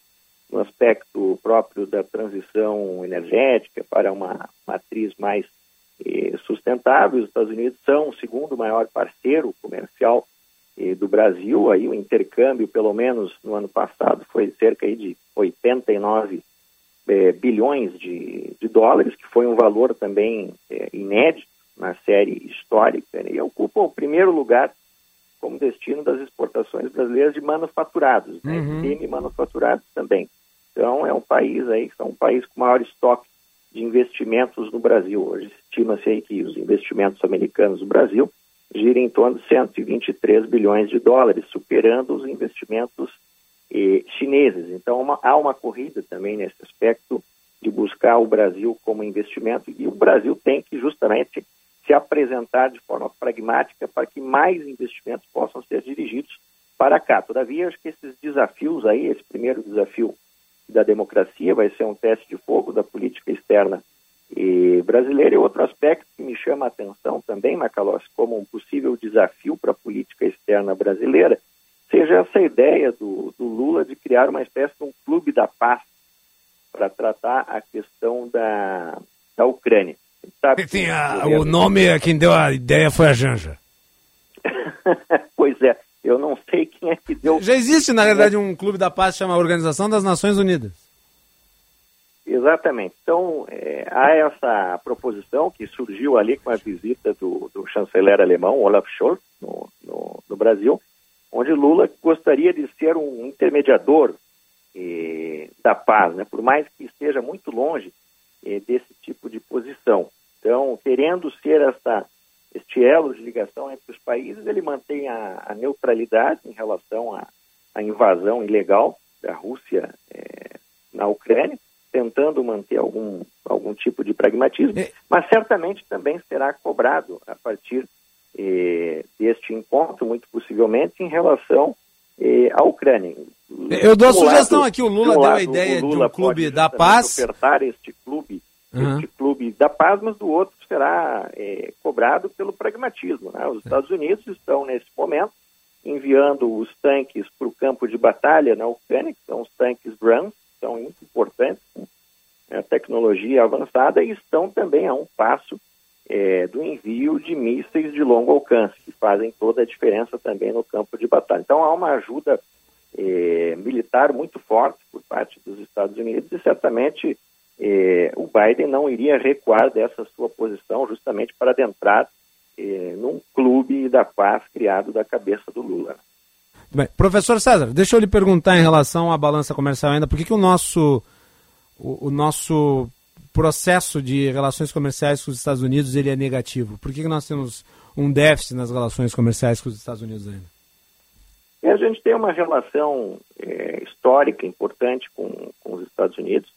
no aspecto próprio da transição energética para uma matriz mais eh, sustentável. Os Estados Unidos são o segundo maior parceiro comercial eh, do Brasil. Aí o intercâmbio, pelo menos no ano passado, foi cerca de 89 eh, bilhões de, de, dólares, que foi um valor também eh, inédito na série histórica, né? e ocupa o primeiro lugar como destino das exportações brasileiras de manufaturados, né? Uhum. E manufaturados também. Então é um país aí, é um país com maior estoque de investimentos no Brasil. Hoje estima-se aí que os investimentos americanos no Brasil giram em torno de 123 bilhões de dólares, superando os investimentos eh, chineses. Então uma, há uma corrida também nesse aspecto de buscar o Brasil como investimento e o Brasil tem que justamente se apresentar de forma pragmática para que mais investimentos possam ser dirigidos para cá. Todavia, acho que esses desafios aí, esse primeiro desafio da democracia, vai ser um teste de fogo da política externa e brasileira. E outro aspecto que me chama a atenção também, Macalossi, como um possível desafio para a política externa brasileira, seja essa ideia do, do, Lula de criar uma espécie de um clube da paz para tratar a questão da, da Ucrânia. Sabe Sim, a, o nome, quem deu a ideia foi a Janja. pois é, eu não sei quem é que deu. Já existe, na verdade, um clube da paz que chama Organização das Nações Unidas. Exatamente. Então, é, há essa proposição que surgiu ali com a visita do, do chanceler alemão, Olaf Scholz, no, no, no, Brasil, onde Lula gostaria de ser um intermediador eh, da paz, né? por mais que esteja muito longe eh, desse tipo de posição. Então, querendo ser essa este elo de ligação entre os países, ele mantém a, a neutralidade em relação à, invasão ilegal da Rússia é, na Ucrânia, tentando manter algum, algum tipo de pragmatismo, é. mas certamente também será cobrado a partir é, deste encontro, muito possivelmente, em relação é, à Ucrânia. Eu dou a sugestão lado, aqui, o Lula deu a ideia Lula de um clube da paz. ofertar este clube uhum. este clube da paz, mas do outro será é, cobrado pelo pragmatismo. Né? Os Estados Unidos estão, nesse momento, enviando os tanques para o campo de batalha na Ucrânia, que são os tanques Brahms, são muito importantes, né, tecnologia avançada, e estão também a um passo é, do envio de mísseis de longo alcance, que fazem toda a diferença também no campo de batalha. Então há uma ajuda é, militar muito forte por parte dos Estados Unidos e certamente eh, o Biden não iria recuar dessa sua posição justamente para adentrar eh, num clube da paz criado da cabeça do Lula. Bem, professor César, deixa eu lhe perguntar em relação à balança comercial ainda, por que, que o nosso o, o, nosso processo de relações comerciais com os Estados Unidos ele é negativo? Por que, que nós temos um déficit nas relações comerciais com os Estados Unidos ainda? a gente tem uma relação é, histórica importante com, com os Estados Unidos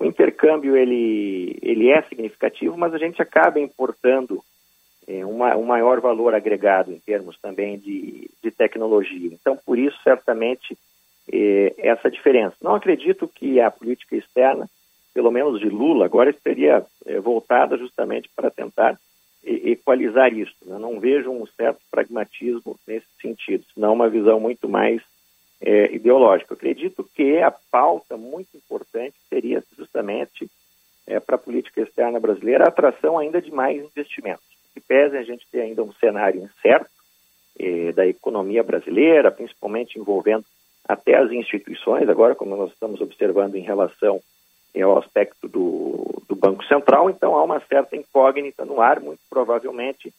o intercâmbio ele, ele é significativo, mas a gente acaba importando é, uma, um maior valor agregado em termos também de, de tecnologia. Então, por isso, certamente, é, essa diferença. Não acredito que a política externa, pelo menos de Lula, agora estaria é, voltada justamente para tentar equalizar isso. Né? Não vejo um certo pragmatismo nesse sentido, senão uma visão muito mais é, ideológico. acredito que a pauta muito importante seria justamente é, para a política externa brasileira a atração ainda de mais investimentos. Que pese a gente ter ainda um cenário incerto é, da economia brasileira, principalmente envolvendo até as instituições, agora como nós estamos observando em relação é o aspecto do, do Banco Central, então há uma certa incógnita no ar, muito provavelmente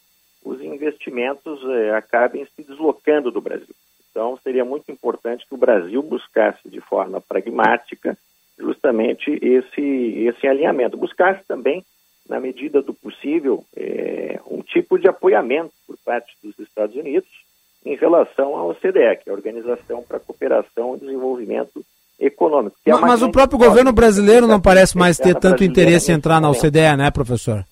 os investimentos eh, acabem se deslocando do Brasil. Então seria muito importante que o Brasil buscasse de forma pragmática justamente esse, esse alinhamento, buscasse também, na medida do possível, eh, um tipo de apoiamento por parte dos Estados Unidos em relação à OCDE, que é a Organização para a Cooperação e Desenvolvimento econômico. É mas, mas o próprio governo brasileiro não parece mais ter tanto interesse em entrar na OCDE, né, professor?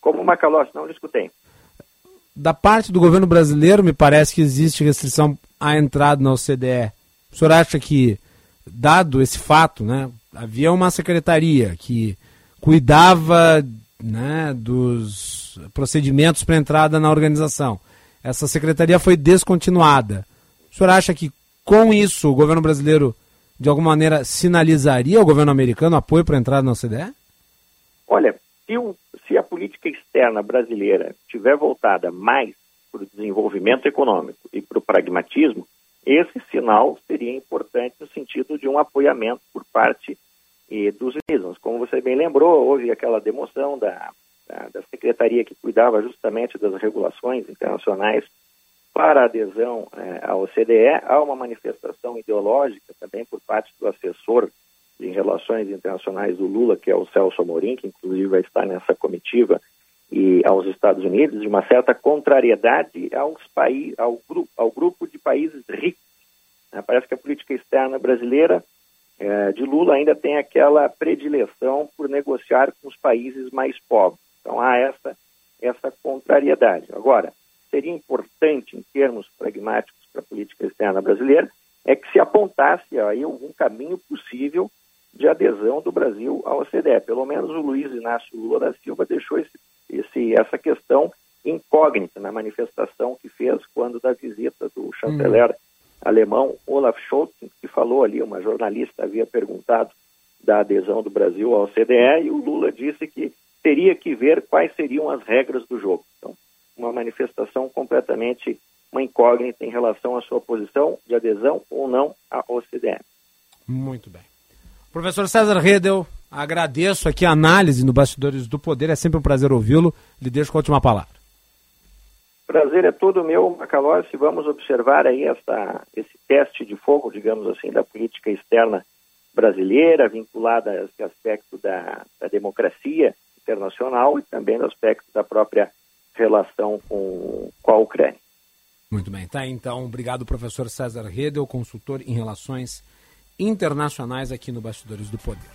Como Macalossi, não escutei. Da parte do governo brasileiro, me parece que existe restrição à entrada na OCDE. O senhor acha que, dado esse fato, né, havia uma secretaria que cuidava né, dos procedimentos para entrada na organização. Essa secretaria foi descontinuada. O senhor acha que com isso, o governo brasileiro, de alguma maneira, sinalizaria ao governo americano apoio para a entrada na OCDE? Olha, se, se a política externa brasileira estiver voltada mais para o desenvolvimento econômico e para o pragmatismo, esse sinal seria importante no sentido de um apoiamento por parte eh, dos Estados Como você bem lembrou, houve aquela demoção da, da, da secretaria que cuidava justamente das regulações internacionais para a adesão é, à OCDE, há uma manifestação ideológica também por parte do assessor em relações internacionais do Lula, que é o Celso Amorim, que inclusive vai estar nessa comitiva, e aos Estados Unidos, de uma certa contrariedade aos países, ao, grupo, ao grupo de países ricos. Né? Parece que a política externa brasileira é, de Lula ainda tem aquela predileção por negociar com os países mais pobres. Então há essa, essa contrariedade. Agora, seria importante em termos pragmáticos para a política externa brasileira é que se apontasse aí algum caminho possível de adesão do Brasil à OCDE. Pelo menos o Luiz Inácio Lula da Silva deixou esse, esse, essa questão incógnita na manifestação que fez quando da visita do chanceler hum. alemão Olaf Scholz, que falou ali, uma jornalista havia perguntado da adesão do Brasil à OCDE e o Lula disse que teria que ver quais seriam as regras do jogo. Então, uma manifestação completamente uma incógnita em relação à sua posição de adesão ou não à OCDE. Muito bem. Professor César Redel, agradeço aqui a análise no Bastidores do Poder, é sempre um prazer ouvi-lo. Lhe deixo com a última palavra. Prazer é todo meu, Macalossi. Vamos observar aí essa, esse teste de fogo, digamos assim, da política externa brasileira, vinculada a esse aspecto da, da democracia internacional e também no aspecto da própria relação com, com a Ucrânia. Muito bem, tá então. Obrigado, professor César Redel, consultor em relações internacionais aqui no Bastidores do Poder.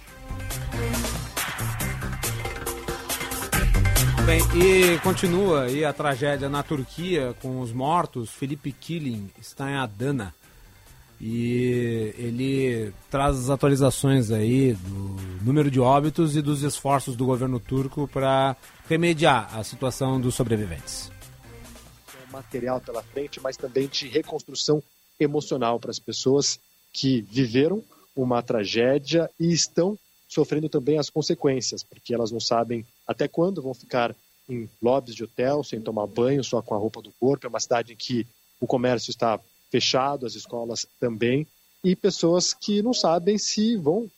Bem, e continua aí a tragédia na Turquia com os mortos. Felipe Killing está em Adana e ele traz as atualizações aí do número de óbitos e dos esforços do governo turco para remediar a situação dos sobreviventes. Material pela frente, mas também de reconstrução emocional para as pessoas que viveram uma tragédia e estão sofrendo também as consequências, porque elas não sabem até quando vão ficar em lobbies de hotel, sem tomar banho, só com a roupa do corpo. É uma cidade em que o comércio está fechado, as escolas também, e pessoas que não sabem se vão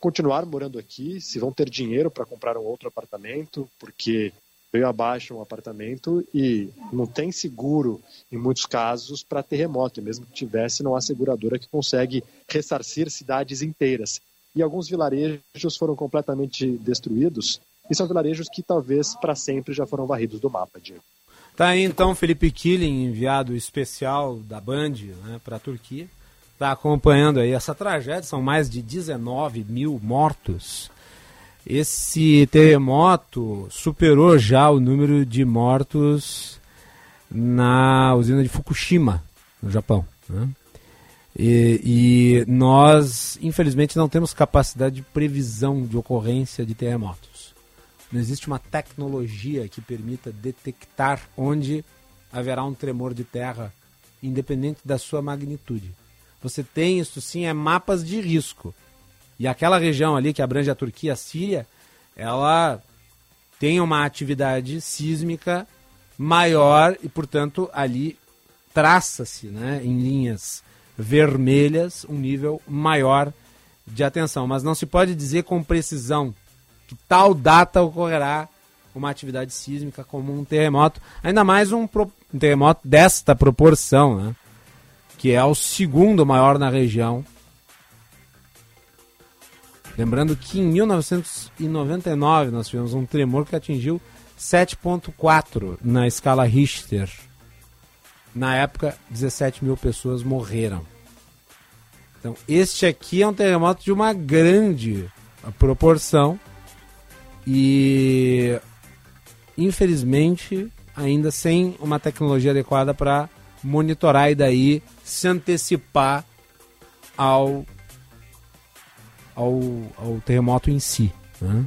continuar morando aqui, se vão ter dinheiro para comprar um outro apartamento, porque veio abaixo um apartamento e não tem seguro, em muitos casos, para terremoto. E mesmo que tivesse, não há seguradora que consegue ressarcir cidades inteiras. E alguns vilarejos foram completamente destruídos, e são vilarejos que talvez para sempre já foram varridos do mapa, Diego. Tá aí então Felipe Killing, enviado especial da Band né, para a Turquia. Está acompanhando aí essa tragédia, são mais de 19 mil mortos. Esse terremoto superou já o número de mortos na usina de Fukushima, no Japão. Né? E, e, nós, infelizmente, não temos capacidade de previsão de ocorrência de terremotos. Não existe uma tecnologia que permita detectar onde haverá um tremor de terra, independente da sua magnitude. Você tem isso sim, é mapas de risco. E aquela região ali que abrange a Turquia, a Síria, ela tem uma atividade sísmica maior e, portanto, ali traça-se né, em linhas vermelhas um nível maior de atenção, mas não se pode dizer com precisão que tal data ocorrerá uma atividade sísmica como um terremoto, ainda mais um, um terremoto desta proporção, né? que é o segundo maior na região. Lembrando que em 1999 nós tivemos um tremor que atingiu 7.4 na escala Richter. Na época, 17 mil pessoas morreram. Então, este aqui é um terremoto de uma grande proporção e, infelizmente, ainda sem uma tecnologia adequada para monitorar e daí se antecipar ao, ao, ao terremoto em si. Né?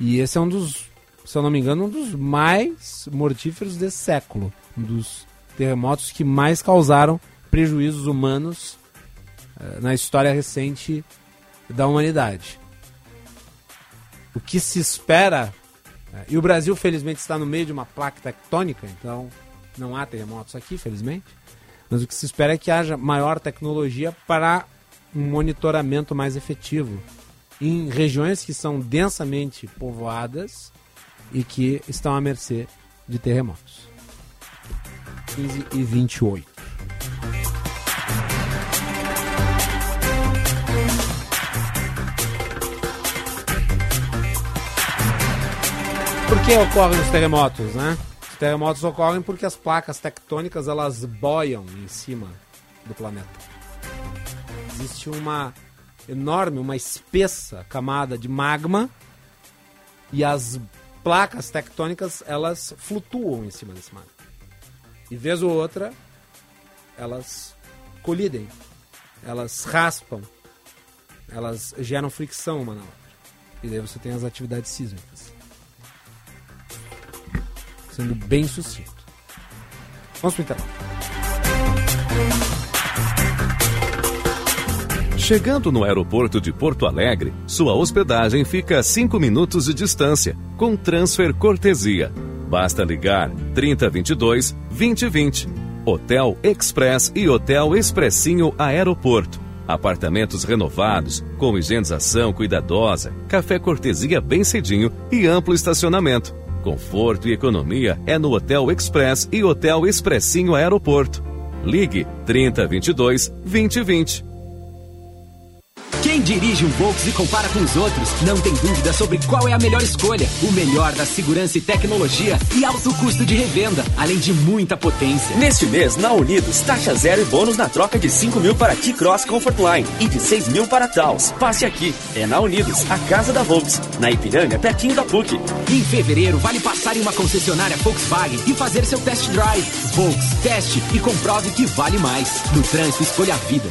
E esse é um dos, se eu não me engano, um dos mais mortíferos desse século. Um dos terremotos que mais causaram prejuízos humanos uh, na história recente da humanidade. O que se espera, uh, e o Brasil felizmente está no meio de uma placa tectônica, então não há terremotos aqui, felizmente, mas o que se espera é que haja maior tecnologia para um monitoramento mais efetivo em regiões que são densamente povoadas e que estão à mercê de terremotos. 15 e 28. Que ocorrem os terremotos, né? Os terremotos ocorrem porque as placas tectônicas elas boiam em cima do planeta. Existe uma enorme, uma espessa camada de magma e as placas tectônicas elas flutuam em cima desse magma. E vez ou outra, elas colidem, elas raspam, elas geram fricção uma na outra. E daí você tem as atividades sísmicas. Sendo bem sucinto. Vamos para o intervalo. Chegando no aeroporto de Porto Alegre, sua hospedagem fica a 5 minutos de distância, com transfer cortesia Basta ligar 3022 2020. Hotel Express e Hotel Expressinho Aeroporto. Apartamentos renovados, com higienização cuidadosa, café cortesia bem cedinho e amplo estacionamento. Conforto e economia é no Hotel Express e Hotel Expressinho Aeroporto. Ligue 3022 2020. Quem dirige um Volks e compara com os outros não tem dúvida sobre qual é a melhor escolha. O melhor da segurança e tecnologia e alto custo de revenda, além de muita potência. Neste mês, na Unidos, taxa zero e bônus na troca de 5 mil para T-Cross Comfortline e de 6 mil para Taos. Passe aqui. É na Unidos, a casa da Volks. Na Ipiranga, pertinho da PUC. Em fevereiro, vale passar em uma concessionária Volkswagen e fazer seu test drive. Volks, teste e comprove que vale mais. No trânsito, escolha a vida.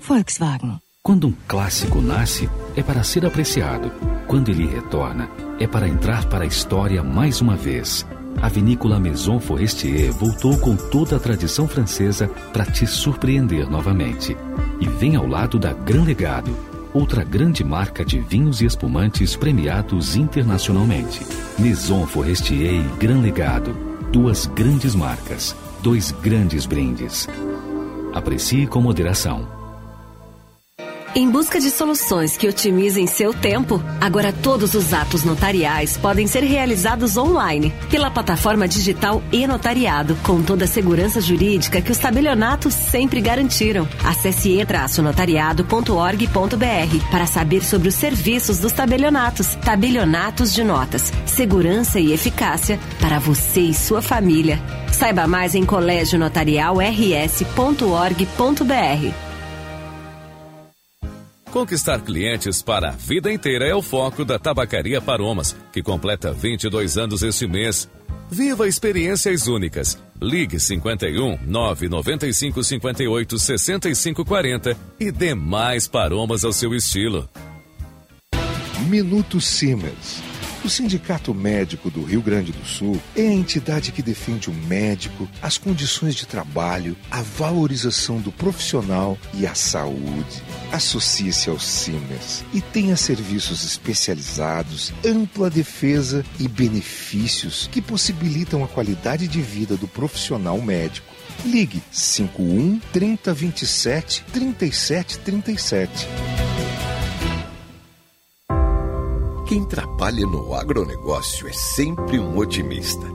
Volkswagen. Quando um clássico nasce, é para ser apreciado. Quando ele retorna, é para entrar para a história mais uma vez. A vinícola Maison Forestier voltou com toda a tradição francesa para te surpreender novamente. E vem ao lado da Gran Legado, outra grande marca de vinhos e espumantes premiados internacionalmente. Maison Forestier e Gran Legado, duas grandes marcas, dois grandes brindes. Aprecie com moderação. Em busca de soluções que otimizem seu tempo, agora todos os atos notariais podem ser realizados online, pela plataforma digital e-notariado, com toda a segurança jurídica que os tabelionatos sempre garantiram. Acesse e-notariado.org.br para saber sobre os serviços dos tabelionatos. Tabelionatos de notas, segurança e eficácia para você e sua família. Saiba mais em colégionotarialrs.org.br. Conquistar clientes para a vida inteira é o foco da Tabacaria Paromas, que completa 22 anos este mês. Viva experiências únicas. Ligue 51 995 58 65 40 e dê mais paromas ao seu estilo. Minuto Siemens o Sindicato Médico do Rio Grande do Sul é a entidade que defende o médico, as condições de trabalho, a valorização do profissional e a saúde. Associe-se ao CIMES e tenha serviços especializados, ampla defesa e benefícios que possibilitam a qualidade de vida do profissional médico. Ligue 51 3027 3737. Quem trabalha no agronegócio é sempre um otimista.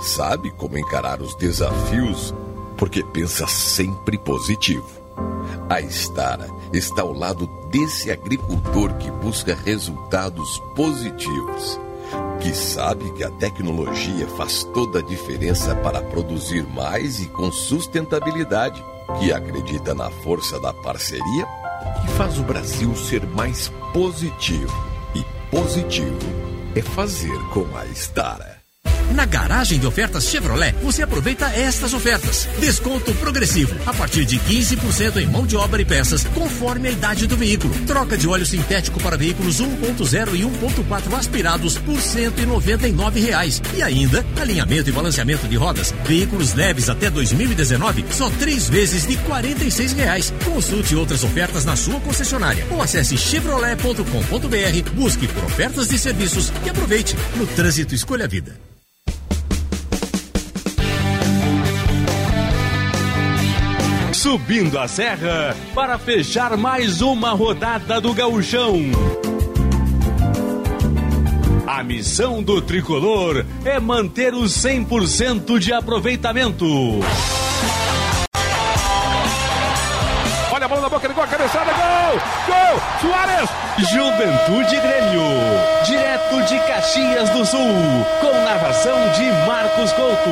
Sabe como encarar os desafios porque pensa sempre positivo. A Estara está ao lado desse agricultor que busca resultados positivos, que sabe que a tecnologia faz toda a diferença para produzir mais e com sustentabilidade, que acredita na força da parceria e faz o Brasil ser mais positivo. Positivo é fazer com a Estara. Na garagem de ofertas Chevrolet, você aproveita estas ofertas. Desconto progressivo, a partir de 15% em mão de obra e peças, conforme a idade do veículo. Troca de óleo sintético para veículos 1.0 e 1.4 aspirados por 199 reais. E ainda, alinhamento e balanceamento de rodas. Veículos leves até 2019, só três vezes de 46 reais. Consulte outras ofertas na sua concessionária ou acesse chevrolet.com.br, busque por ofertas de serviços e aproveite. No trânsito, escolha a vida. Subindo a serra para fechar mais uma rodada do Gauchão. A missão do tricolor é manter o 100% de aproveitamento. Olha a bola na boca, ligou a cabeçada, gol! Gol! Soares! Juventude Grêmio, direto de Caxias do Sul, com narração de Marcos Couto.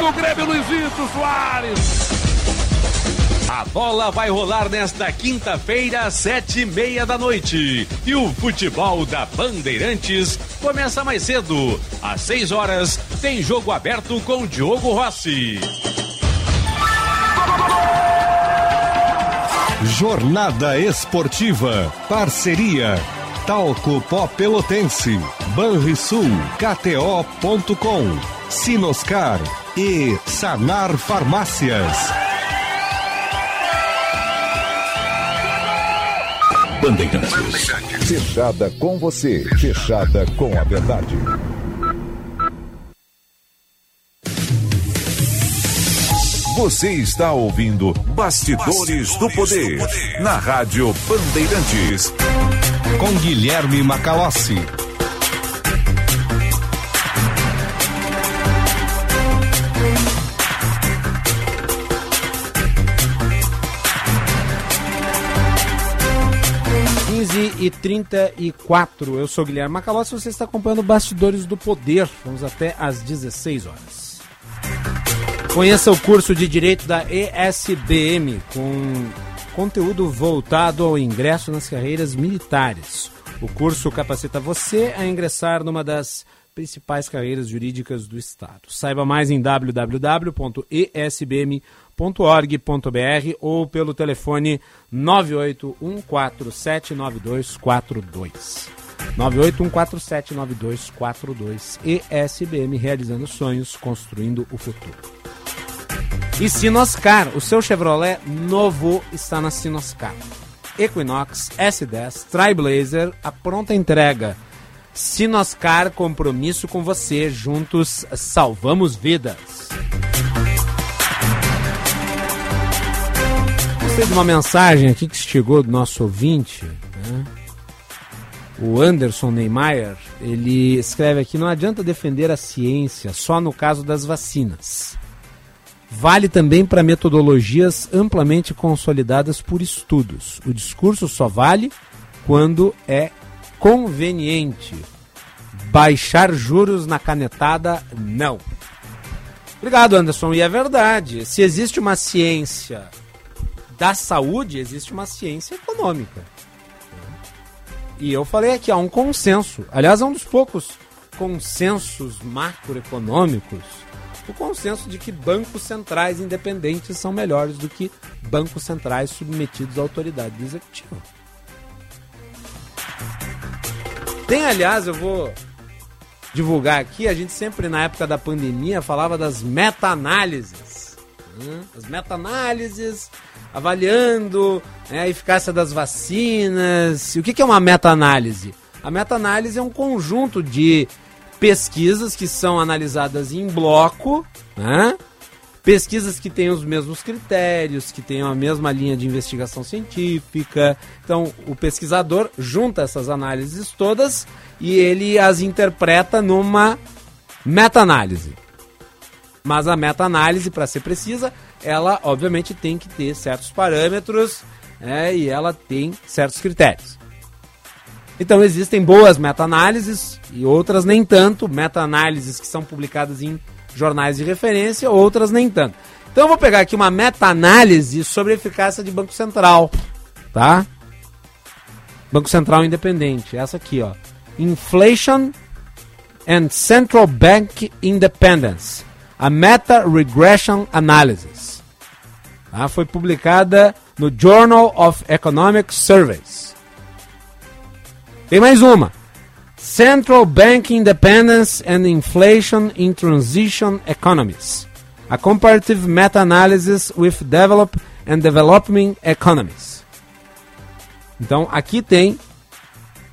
Do Grêmio Luizito Soares. A bola vai rolar nesta quinta-feira, sete e meia da noite. E o futebol da Bandeirantes começa mais cedo. Às seis horas, tem jogo aberto com Diogo Rossi. Jornada Esportiva. Parceria. Talco Pó Pelotense. Banrisul. KTO.com. Sinoscar. E Sanar Farmácias. Bandeirantes. Fechada com você, fechada com a verdade. Você está ouvindo Bastidores, do, poder, na Rádio Bandeirantes. Com Guilherme Macalossi. E 34. Eu sou Guilherme Macalossi e você está acompanhando Bastidores do Poder. Vamos até às 16 horas. Conheça o curso de Direito da ESBM com conteúdo voltado ao ingresso nas carreiras militares. O curso capacita você a ingressar numa das principais carreiras jurídicas do Estado. Saiba mais em www.esbm.com .org.br ou pelo telefone 981479242. 981479242. ESBM realizando sonhos, construindo o futuro. E Sinoscar, o seu Chevrolet novo está na Sinoscar. Equinox, S10, Triblazer, a pronta entrega. Sinoscar, compromisso com você, juntos salvamos vidas. Gostei de uma mensagem aqui que chegou do nosso ouvinte, né? o Anderson Neymar, ele escreve aqui: não adianta defender a ciência só no caso das vacinas. Vale também para metodologias amplamente consolidadas por estudos. O discurso só vale quando é conveniente. Baixar juros na canetada, não. Obrigado, Anderson. E é verdade. Se existe uma ciência da saúde existe uma ciência econômica. E eu falei aqui, há um consenso. Aliás, é um dos poucos consensos macroeconômicos. O consenso de que bancos centrais independentes são melhores do que bancos centrais submetidos à autoridade executiva. Tem, aliás, eu vou divulgar aqui, a gente sempre na época da pandemia falava das meta-análises. Né? As meta-análises avaliando né, a eficácia das vacinas. O que, que é uma meta-análise? A meta-análise é um conjunto de pesquisas que são analisadas em bloco, né? pesquisas que tenham os mesmos critérios, que tenham a mesma linha de investigação científica. Então, o pesquisador junta essas análises todas e ele as interpreta numa meta-análise. Mas a meta-análise, para ser precisa, ela obviamente tem que ter certos parâmetros né, e ela tem certos critérios. Então existem boas meta-análises e outras nem tanto, meta-análises que são publicadas em jornais de referência, outras nem tanto. Então eu vou pegar aqui uma meta-análise sobre a eficácia de Banco Central, tá? Banco Central Independente, essa aqui, ó. Inflation and Central Bank Independence, a Meta Regression Analysis. Tá? Foi publicada no Journal of Economic Surveys. Tem mais uma. Central Bank Independence and Inflation in Transition Economies. A Comparative Meta-Analysis with Developed and Developing Economies. Então, aqui tem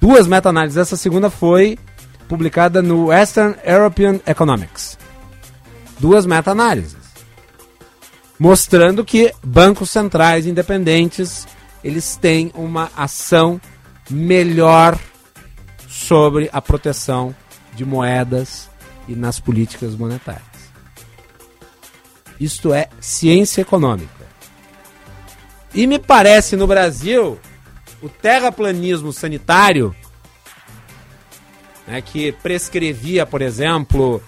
duas meta-análises. Essa segunda foi publicada no Western European Economics. Duas meta-análises. Mostrando que bancos centrais independentes, eles têm uma ação melhor sobre a proteção de moedas e nas políticas monetárias. Isto é ciência econômica. E me parece no Brasil o terraplanismo sanitário, né, que prescrevia, por exemplo,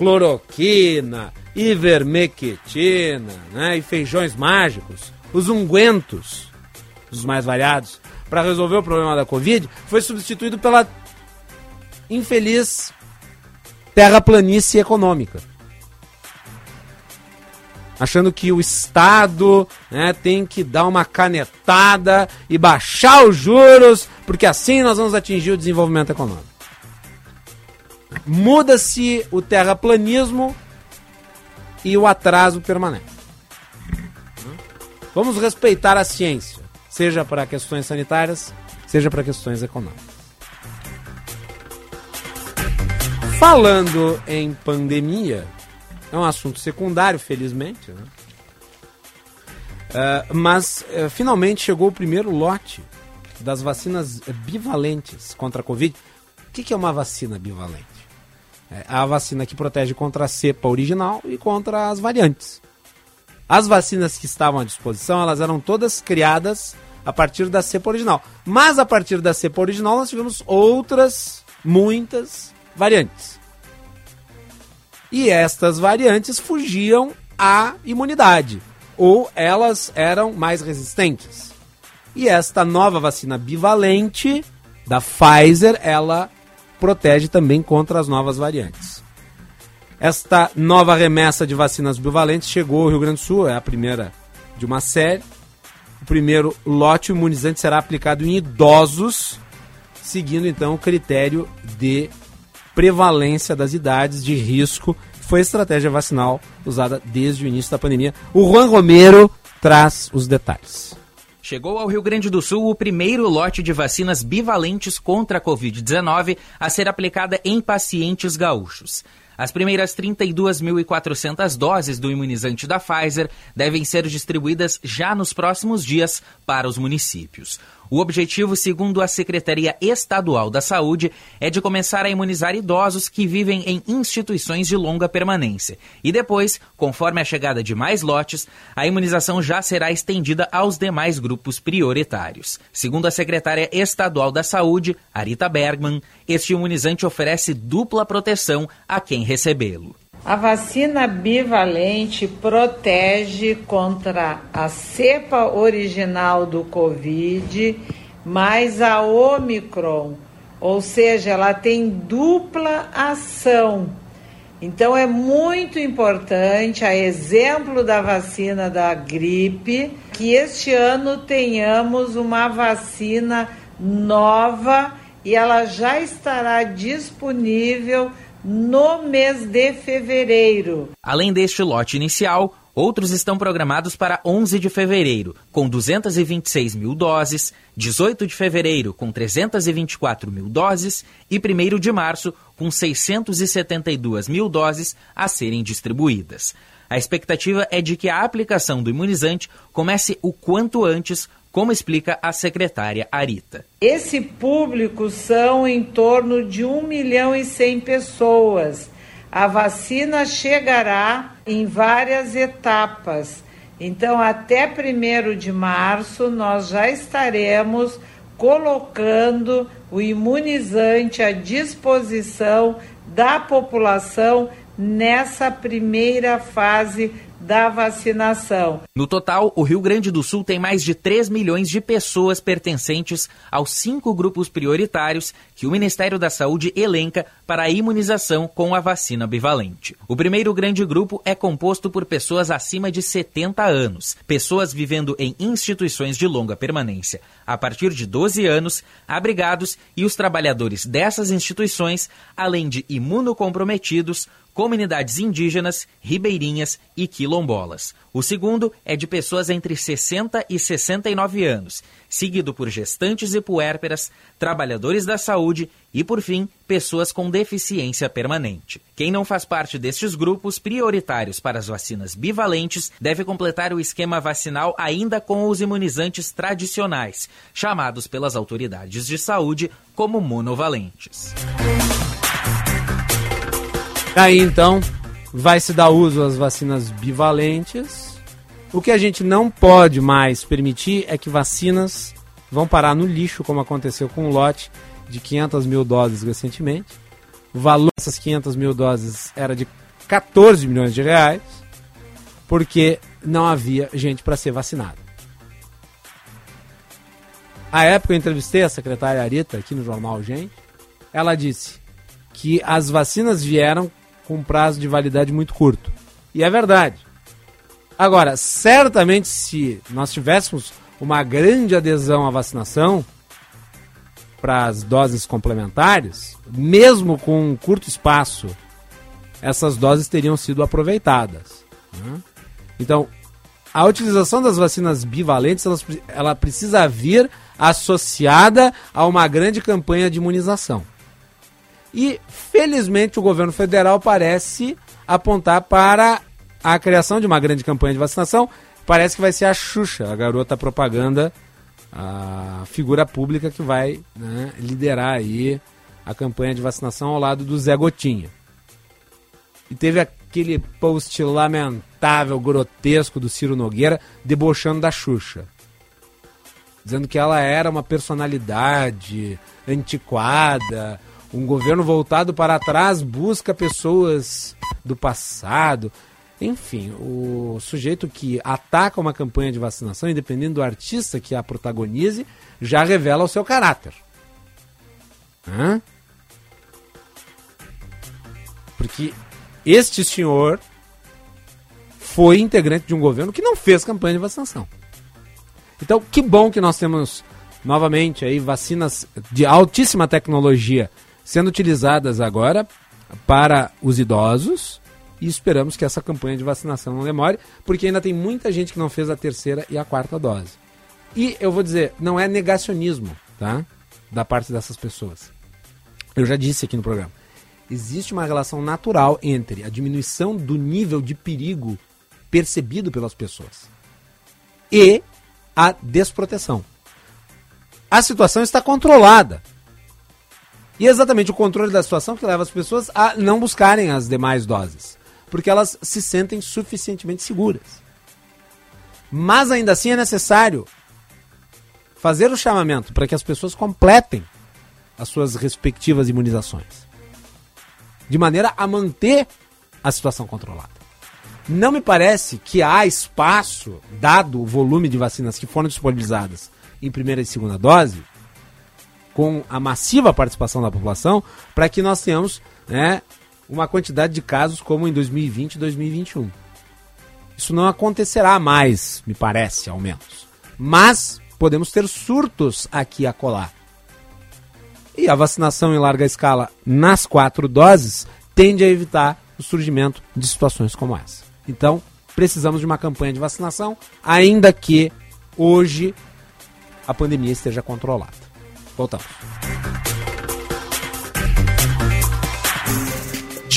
cloroquina, ivermectina né, e feijões mágicos, os ungüentos, os mais variados, para resolver o problema da Covid, foi substituído pela infeliz terraplanície econômica. Achando que o Estado né, tem que dar uma canetada e baixar os juros, porque assim nós vamos atingir o desenvolvimento econômico. Muda-se o terraplanismo e o atraso permanece. Vamos respeitar a ciência seja para questões sanitárias, seja para questões econômicas. Falando em pandemia, é um assunto secundário, felizmente, né? Uh, mas uh, finalmente chegou o primeiro lote das vacinas bivalentes contra a Covid. O que, que é uma vacina bivalente? É a vacina que protege contra a cepa original e contra as variantes. As vacinas que estavam à disposição, elas eram todas criadas a partir da cepa original. Mas a partir da cepa original nós tivemos outras, muitas variantes. E estas variantes fugiam à imunidade, ou elas eram mais resistentes. E esta nova vacina bivalente da Pfizer, ela protege também contra as novas variantes. Esta nova remessa de vacinas bivalentes chegou ao Rio Grande do Sul, é a primeira de uma série. O primeiro lote imunizante será aplicado em idosos, seguindo então o critério de prevalência das idades de risco, que foi a estratégia vacinal usada desde o início da pandemia. O Juan Romero traz os detalhes. Chegou ao Rio Grande do Sul o primeiro lote de vacinas bivalentes contra a Covid-19 a ser aplicada em pacientes gaúchos. As primeiras 32.400 doses do imunizante da Pfizer devem ser distribuídas já nos próximos dias para os municípios. O objetivo, segundo a Secretaria Estadual da Saúde, é de começar a imunizar idosos que vivem em instituições de longa permanência. E depois, conforme a chegada de mais lotes, a imunização já será estendida aos demais grupos prioritários. Segundo a secretária estadual da Saúde, Arita Bergman, este imunizante oferece dupla proteção a quem recebê-lo. A vacina bivalente protege contra a cepa original do Covid mais a Omicron, ou seja, ela tem dupla ação. Então é muito importante, a exemplo da vacina da gripe, que este ano tenhamos uma vacina nova e ela já estará disponível no mês de fevereiro. Além deste lote inicial, outros estão programados para 11 de fevereiro, com 226 mil doses, 18 de fevereiro, com 324 mil doses e 1 de março, com 672 mil doses a serem distribuídas. A expectativa é de que a aplicação do imunizante comece o quanto antes, como explica a secretária Arita. Esse público são em torno de 1 milhão e 100 pessoas. A vacina chegará em várias etapas. Então, até 1 de março, nós já estaremos colocando o imunizante à disposição da população nessa primeira fase da vacinação. No total, o Rio Grande do Sul tem mais de 3 milhões de pessoas pertencentes aos cinco grupos prioritários que o Ministério da Saúde elenca para a imunização com a vacina bivalente. O primeiro grande grupo é composto por pessoas acima de 70 anos, pessoas vivendo em instituições de longa permanência a partir de 12 anos, abrigados e os trabalhadores dessas instituições, além de imunocomprometidos, comunidades indígenas, ribeirinhas e quilombolas. O segundo é de pessoas entre 60 e 69 anos, seguido por gestantes e puérperas, trabalhadores da saúde e, por fim, pessoas com deficiência permanente. Quem não faz parte destes grupos prioritários para as vacinas bivalentes deve completar o esquema vacinal ainda com os imunizantes tradicionais, chamados pelas autoridades de saúde como monovalentes. Aí então vai se dar uso às vacinas bivalentes. O que a gente não pode mais permitir é que vacinas vão parar no lixo, como aconteceu com o lote de 500 mil doses recentemente. O valor dessas 500 mil doses era de 14 milhões de reais, porque não havia gente para ser vacinada. À época eu entrevistei a secretária Arita aqui no jornal Gente. Ela disse que as vacinas vieram com um prazo de validade muito curto. E é verdade. Agora, certamente se nós tivéssemos uma grande adesão à vacinação para as doses complementares, mesmo com um curto espaço, essas doses teriam sido aproveitadas. Né? Então, a utilização das vacinas bivalentes ela, ela precisa vir associada a uma grande campanha de imunização. E, felizmente, o governo federal parece apontar para a criação de uma grande campanha de vacinação. Parece que vai ser a Xuxa, a garota propaganda, a figura pública que vai né, liderar aí a campanha de vacinação ao lado do Zé Gotinha. E teve aquele post lamentável, grotesco do Ciro Nogueira debochando da Xuxa. Dizendo que ela era uma personalidade antiquada, um governo voltado para trás busca pessoas do passado. Enfim, o sujeito que ataca uma campanha de vacinação, independente do artista que a protagonize, já revela o seu caráter. Hã? Porque este senhor foi integrante de um governo que não fez campanha de vacinação. Então, que bom que nós temos novamente aí vacinas de altíssima tecnologia sendo utilizadas agora para os idosos e esperamos que essa campanha de vacinação não demore, porque ainda tem muita gente que não fez a terceira e a quarta dose. E eu vou dizer, não é negacionismo, tá? Da parte dessas pessoas. Eu já disse aqui no programa. Existe uma relação natural entre a diminuição do nível de perigo percebido pelas pessoas e a desproteção. A situação está controlada. E é exatamente o controle da situação que leva as pessoas a não buscarem as demais doses, porque elas se sentem suficientemente seguras. Mas ainda assim é necessário fazer o chamamento para que as pessoas completem as suas respectivas imunizações, de maneira a manter a situação controlada. Não me parece que há espaço, dado o volume de vacinas que foram disponibilizadas em primeira e segunda dose, com a massiva participação da população, para que nós tenhamos né, uma quantidade de casos como em 2020 e 2021. Isso não acontecerá mais, me parece, ao menos. Mas podemos ter surtos aqui a colar. E a vacinação em larga escala nas quatro doses tende a evitar o surgimento de situações como essa. Então, precisamos de uma campanha de vacinação, ainda que hoje a pandemia esteja controlada. Voltamos.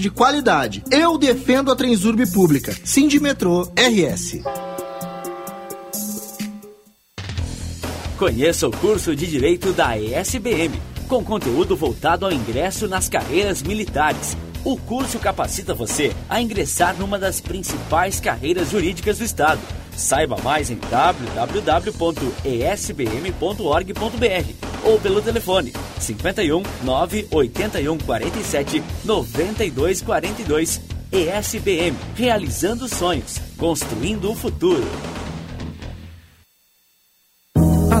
de qualidade. Eu defendo a Transurb pública. Sindimetrô RS. Conheça o curso de Direito da ESBM, com conteúdo voltado ao ingresso nas carreiras militares. O curso capacita você a ingressar numa das principais carreiras jurídicas do Estado. Saiba mais em www.esbm.org.br ou pelo telefone 51 981 47 92 42. ESBM, realizando sonhos, construindo o futuro.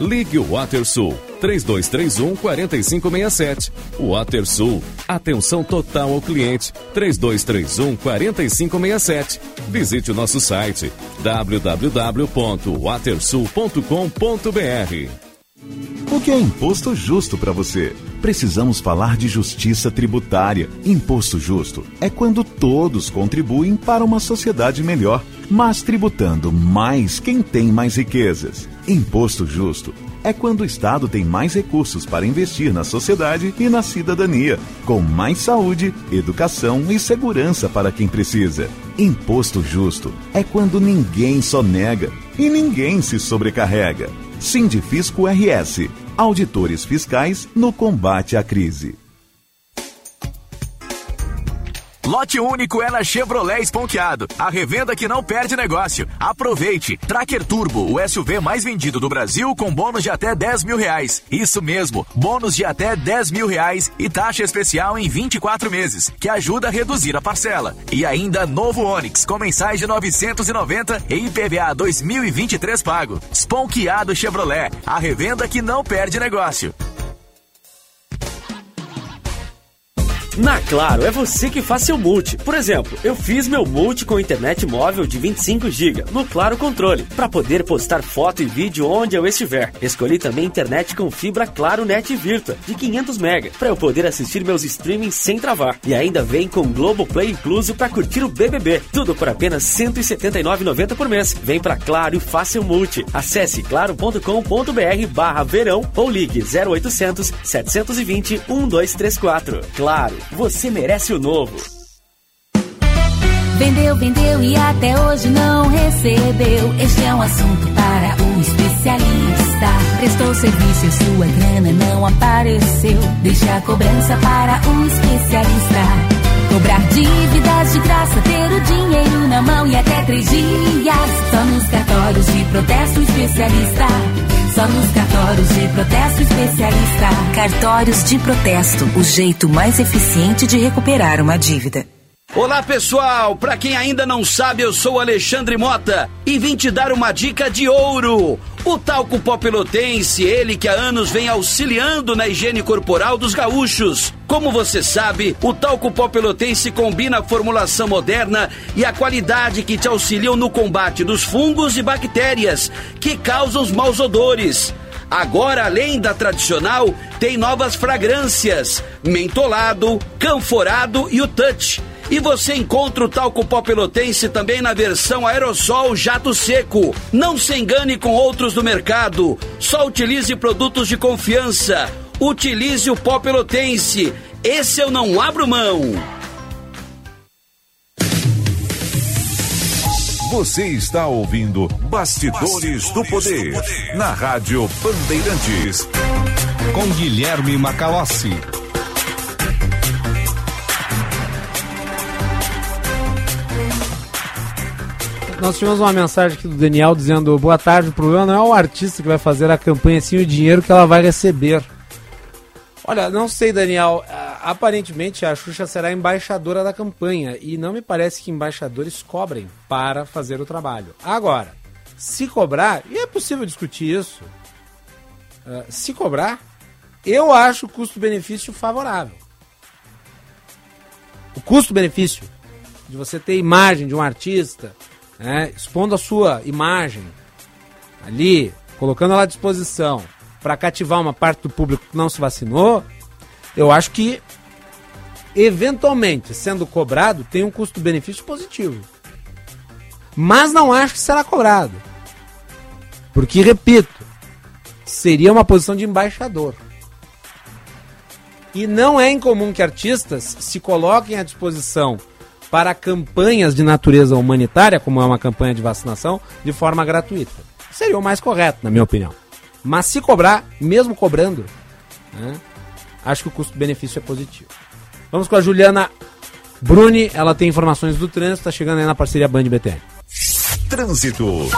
Ligue o WaterSul 3231 4567. WaterSul, atenção total ao cliente 3231 4567. Visite o nosso site www.watersul.com.br. O que é imposto justo para você? Precisamos falar de justiça tributária. Imposto justo é quando todos contribuem para uma sociedade melhor, mas tributando mais quem tem mais riquezas. Imposto justo é quando o Estado tem mais recursos para investir na sociedade e na cidadania, com mais saúde, educação e segurança para quem precisa. Imposto justo é quando ninguém só nega e ninguém se sobrecarrega. Sindifisco RS. Auditores fiscais no combate à crise. Lote único é na Chevrolet Esponqueado. A revenda que não perde negócio. Aproveite. Tracker Turbo, o SUV mais vendido do Brasil com bônus de até 10 mil reais. Isso mesmo, bônus de até 10 mil reais e taxa especial em 24 meses, que ajuda a reduzir a parcela. E ainda novo Onix, com mensais de 990 e IPVA 2023 pago. Esponqueado Chevrolet, a revenda que não perde negócio. Na Claro, é você que faz seu multi. Por exemplo, eu fiz meu multi com internet móvel de 25 GB no Claro Controle, para poder postar foto e vídeo onde eu estiver. Escolhi também internet com fibra Claro Net Virtua de 500 MB, para eu poder assistir meus streamings sem travar. E ainda vem com Globoplay incluso para curtir o BBB. Tudo por apenas R$ 179,90 por mês. Vem pra Claro e faça seu multi. Acesse claro.com.br barra verão ou ligue 0800 720 1234. Claro, você merece o novo. Vendeu, vendeu e até hoje não recebeu. Este é um assunto para o especialista. Prestou serviço e sua grana não apareceu. Deixe a cobrança para o especialista. Cobrar dívidas de graça, ter o dinheiro na mão e até três dias. Só nos cartórios de protesto especialista. Só nos cartórios de protesto especialista. Cartórios de protesto, o jeito mais eficiente de recuperar uma dívida. Olá pessoal, para quem ainda não sabe, eu sou Alexandre Mota e vim te dar uma dica de ouro. O talco pó pelotense, ele que há anos vem auxiliando na higiene corporal dos gaúchos. Como você sabe, o talco pó pelotense combina a formulação moderna e a qualidade que te auxiliam no combate dos fungos e bactérias que causam os maus odores. Agora, além da tradicional, tem novas fragrâncias: mentolado, canforado e o touch. E você encontra o talco pó pelotense também na versão aerossol jato seco. Não se engane com outros do mercado. Só utilize produtos de confiança. Utilize o pó pelotense. Esse eu não abro mão. Você está ouvindo Bastidores, Bastidores do, poder, do Poder na Rádio Bandeirantes. Com Guilherme Macalossi. Nós tivemos uma mensagem aqui do Daniel dizendo: Boa tarde, o problema não é o artista que vai fazer a campanha, sim o dinheiro que ela vai receber. Olha, não sei, Daniel. Aparentemente a Xuxa será embaixadora da campanha e não me parece que embaixadores cobrem para fazer o trabalho. Agora, se cobrar, e é possível discutir isso, ah, se cobrar, eu acho custo-benefício favorável. O custo-benefício de você ter imagem de um artista, né, expondo a sua imagem ali, colocando ela à disposição para cativar uma parte do público que não se vacinou, eu acho que eventualmente sendo cobrado tem um custo-benefício positivo. Mas não acho que será cobrado. Porque, repito, seria uma posição de embaixador. E não é incomum que artistas se coloquem à disposição para campanhas de natureza humanitária, como é uma campanha de vacinação, de forma gratuita. Seria o mais correto, na minha opinião. Mas se cobrar, mesmo cobrando, né, acho que o custo-benefício é positivo. Vamos com a Juliana Bruni, ela tem informações do trânsito, está chegando aí na parceria Band BTN. Trânsito.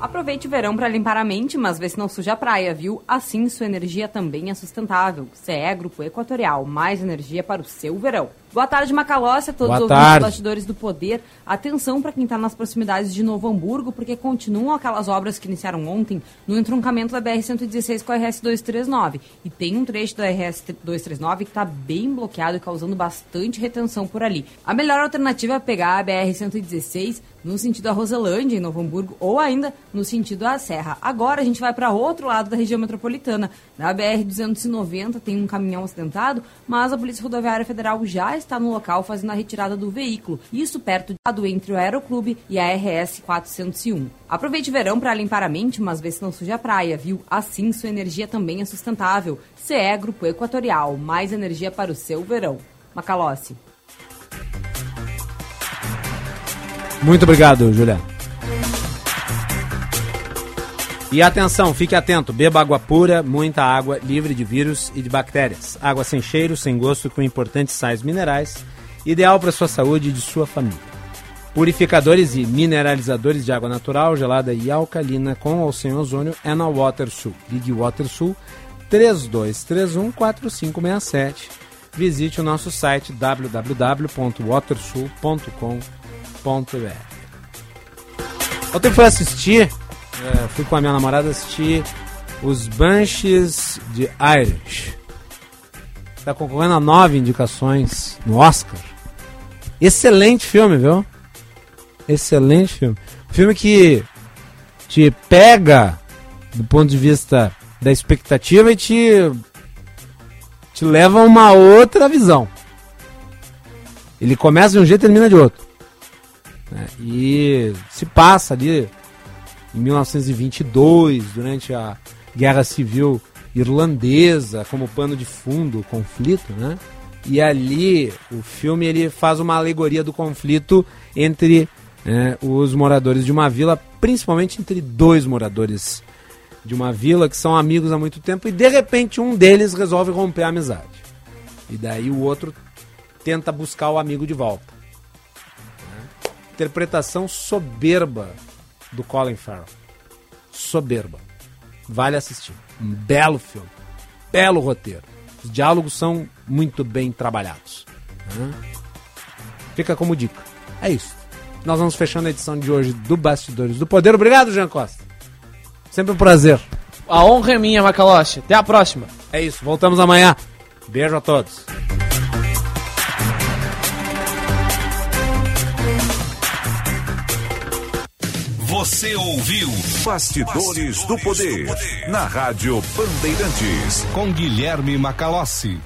Aproveite o verão para limpar a mente, mas vê se não suja a praia, viu? Assim sua energia também é sustentável. CE Grupo Equatorial, mais energia para o seu verão. Boa tarde, Macalossi, a todos Boa os tarde. bastidores do poder. Atenção para quem está nas proximidades de Novo Hamburgo, porque continuam aquelas obras que iniciaram ontem no entroncamento da BR-116 com a RS-239. E tem um trecho da RS-239 que está bem bloqueado e causando bastante retenção por ali. A melhor alternativa é pegar a BR-116 no sentido a Roselândia, em Novo Hamburgo, ou ainda no sentido à Serra. Agora a gente vai para outro lado da região metropolitana. Na BR-290 tem um caminhão acidentado, mas a Polícia Rodoviária Federal já está no local fazendo a retirada do veículo. Isso perto do entre o Aeroclube e a RS 401. Aproveite o verão para limpar a mente, mas vê se não suja a praia, viu? Assim sua energia também é sustentável. CE Grupo Equatorial, mais energia para o seu verão. Macalossi. Muito obrigado, Juliana. E atenção, fique atento, beba água pura, muita água, livre de vírus e de bactérias. Água sem cheiro, sem gosto, com importantes sais minerais, ideal para sua saúde e de sua família. Purificadores e mineralizadores de água natural, gelada e alcalina com ou sem ozônio é na WaterSul. Ligue WaterSul 32314567. Visite o nosso site www.watersul.com.br. Ontem fui assistir, é, fui com a minha namorada assistir os Banshees de Irish. Está concorrendo a nove indicações no Oscar. Excelente filme, viu? Excelente filme. Filme que te pega do ponto de vista da expectativa e te te leva a uma outra visão. Ele começa de um jeito e termina de outro. né? E se passa ali em 1922, durante a Guerra Civil Irlandesa, como pano de fundo, o conflito, né? E ali o filme ele faz uma alegoria do conflito entre né, os moradores de uma vila, principalmente entre dois moradores de uma vila que são amigos há muito tempo e de repente um deles resolve romper a amizade. E daí o outro tenta buscar o amigo de volta. né? Interpretação soberba do Colin Farrell. Soberba. Vale assistir. Um belo filme. Belo roteiro. Os diálogos são muito bem trabalhados. né? Fica como dica. É isso. Nós vamos fechando a edição de hoje do Bastidores do Poder. Obrigado, Jean Costa. Sempre um prazer. A honra é minha, Macaloche. Até a próxima. É isso. Voltamos amanhã. Beijo a todos. Você ouviu Bastidores do Poder na Rádio Bandeirantes. Com Guilherme Macalossi.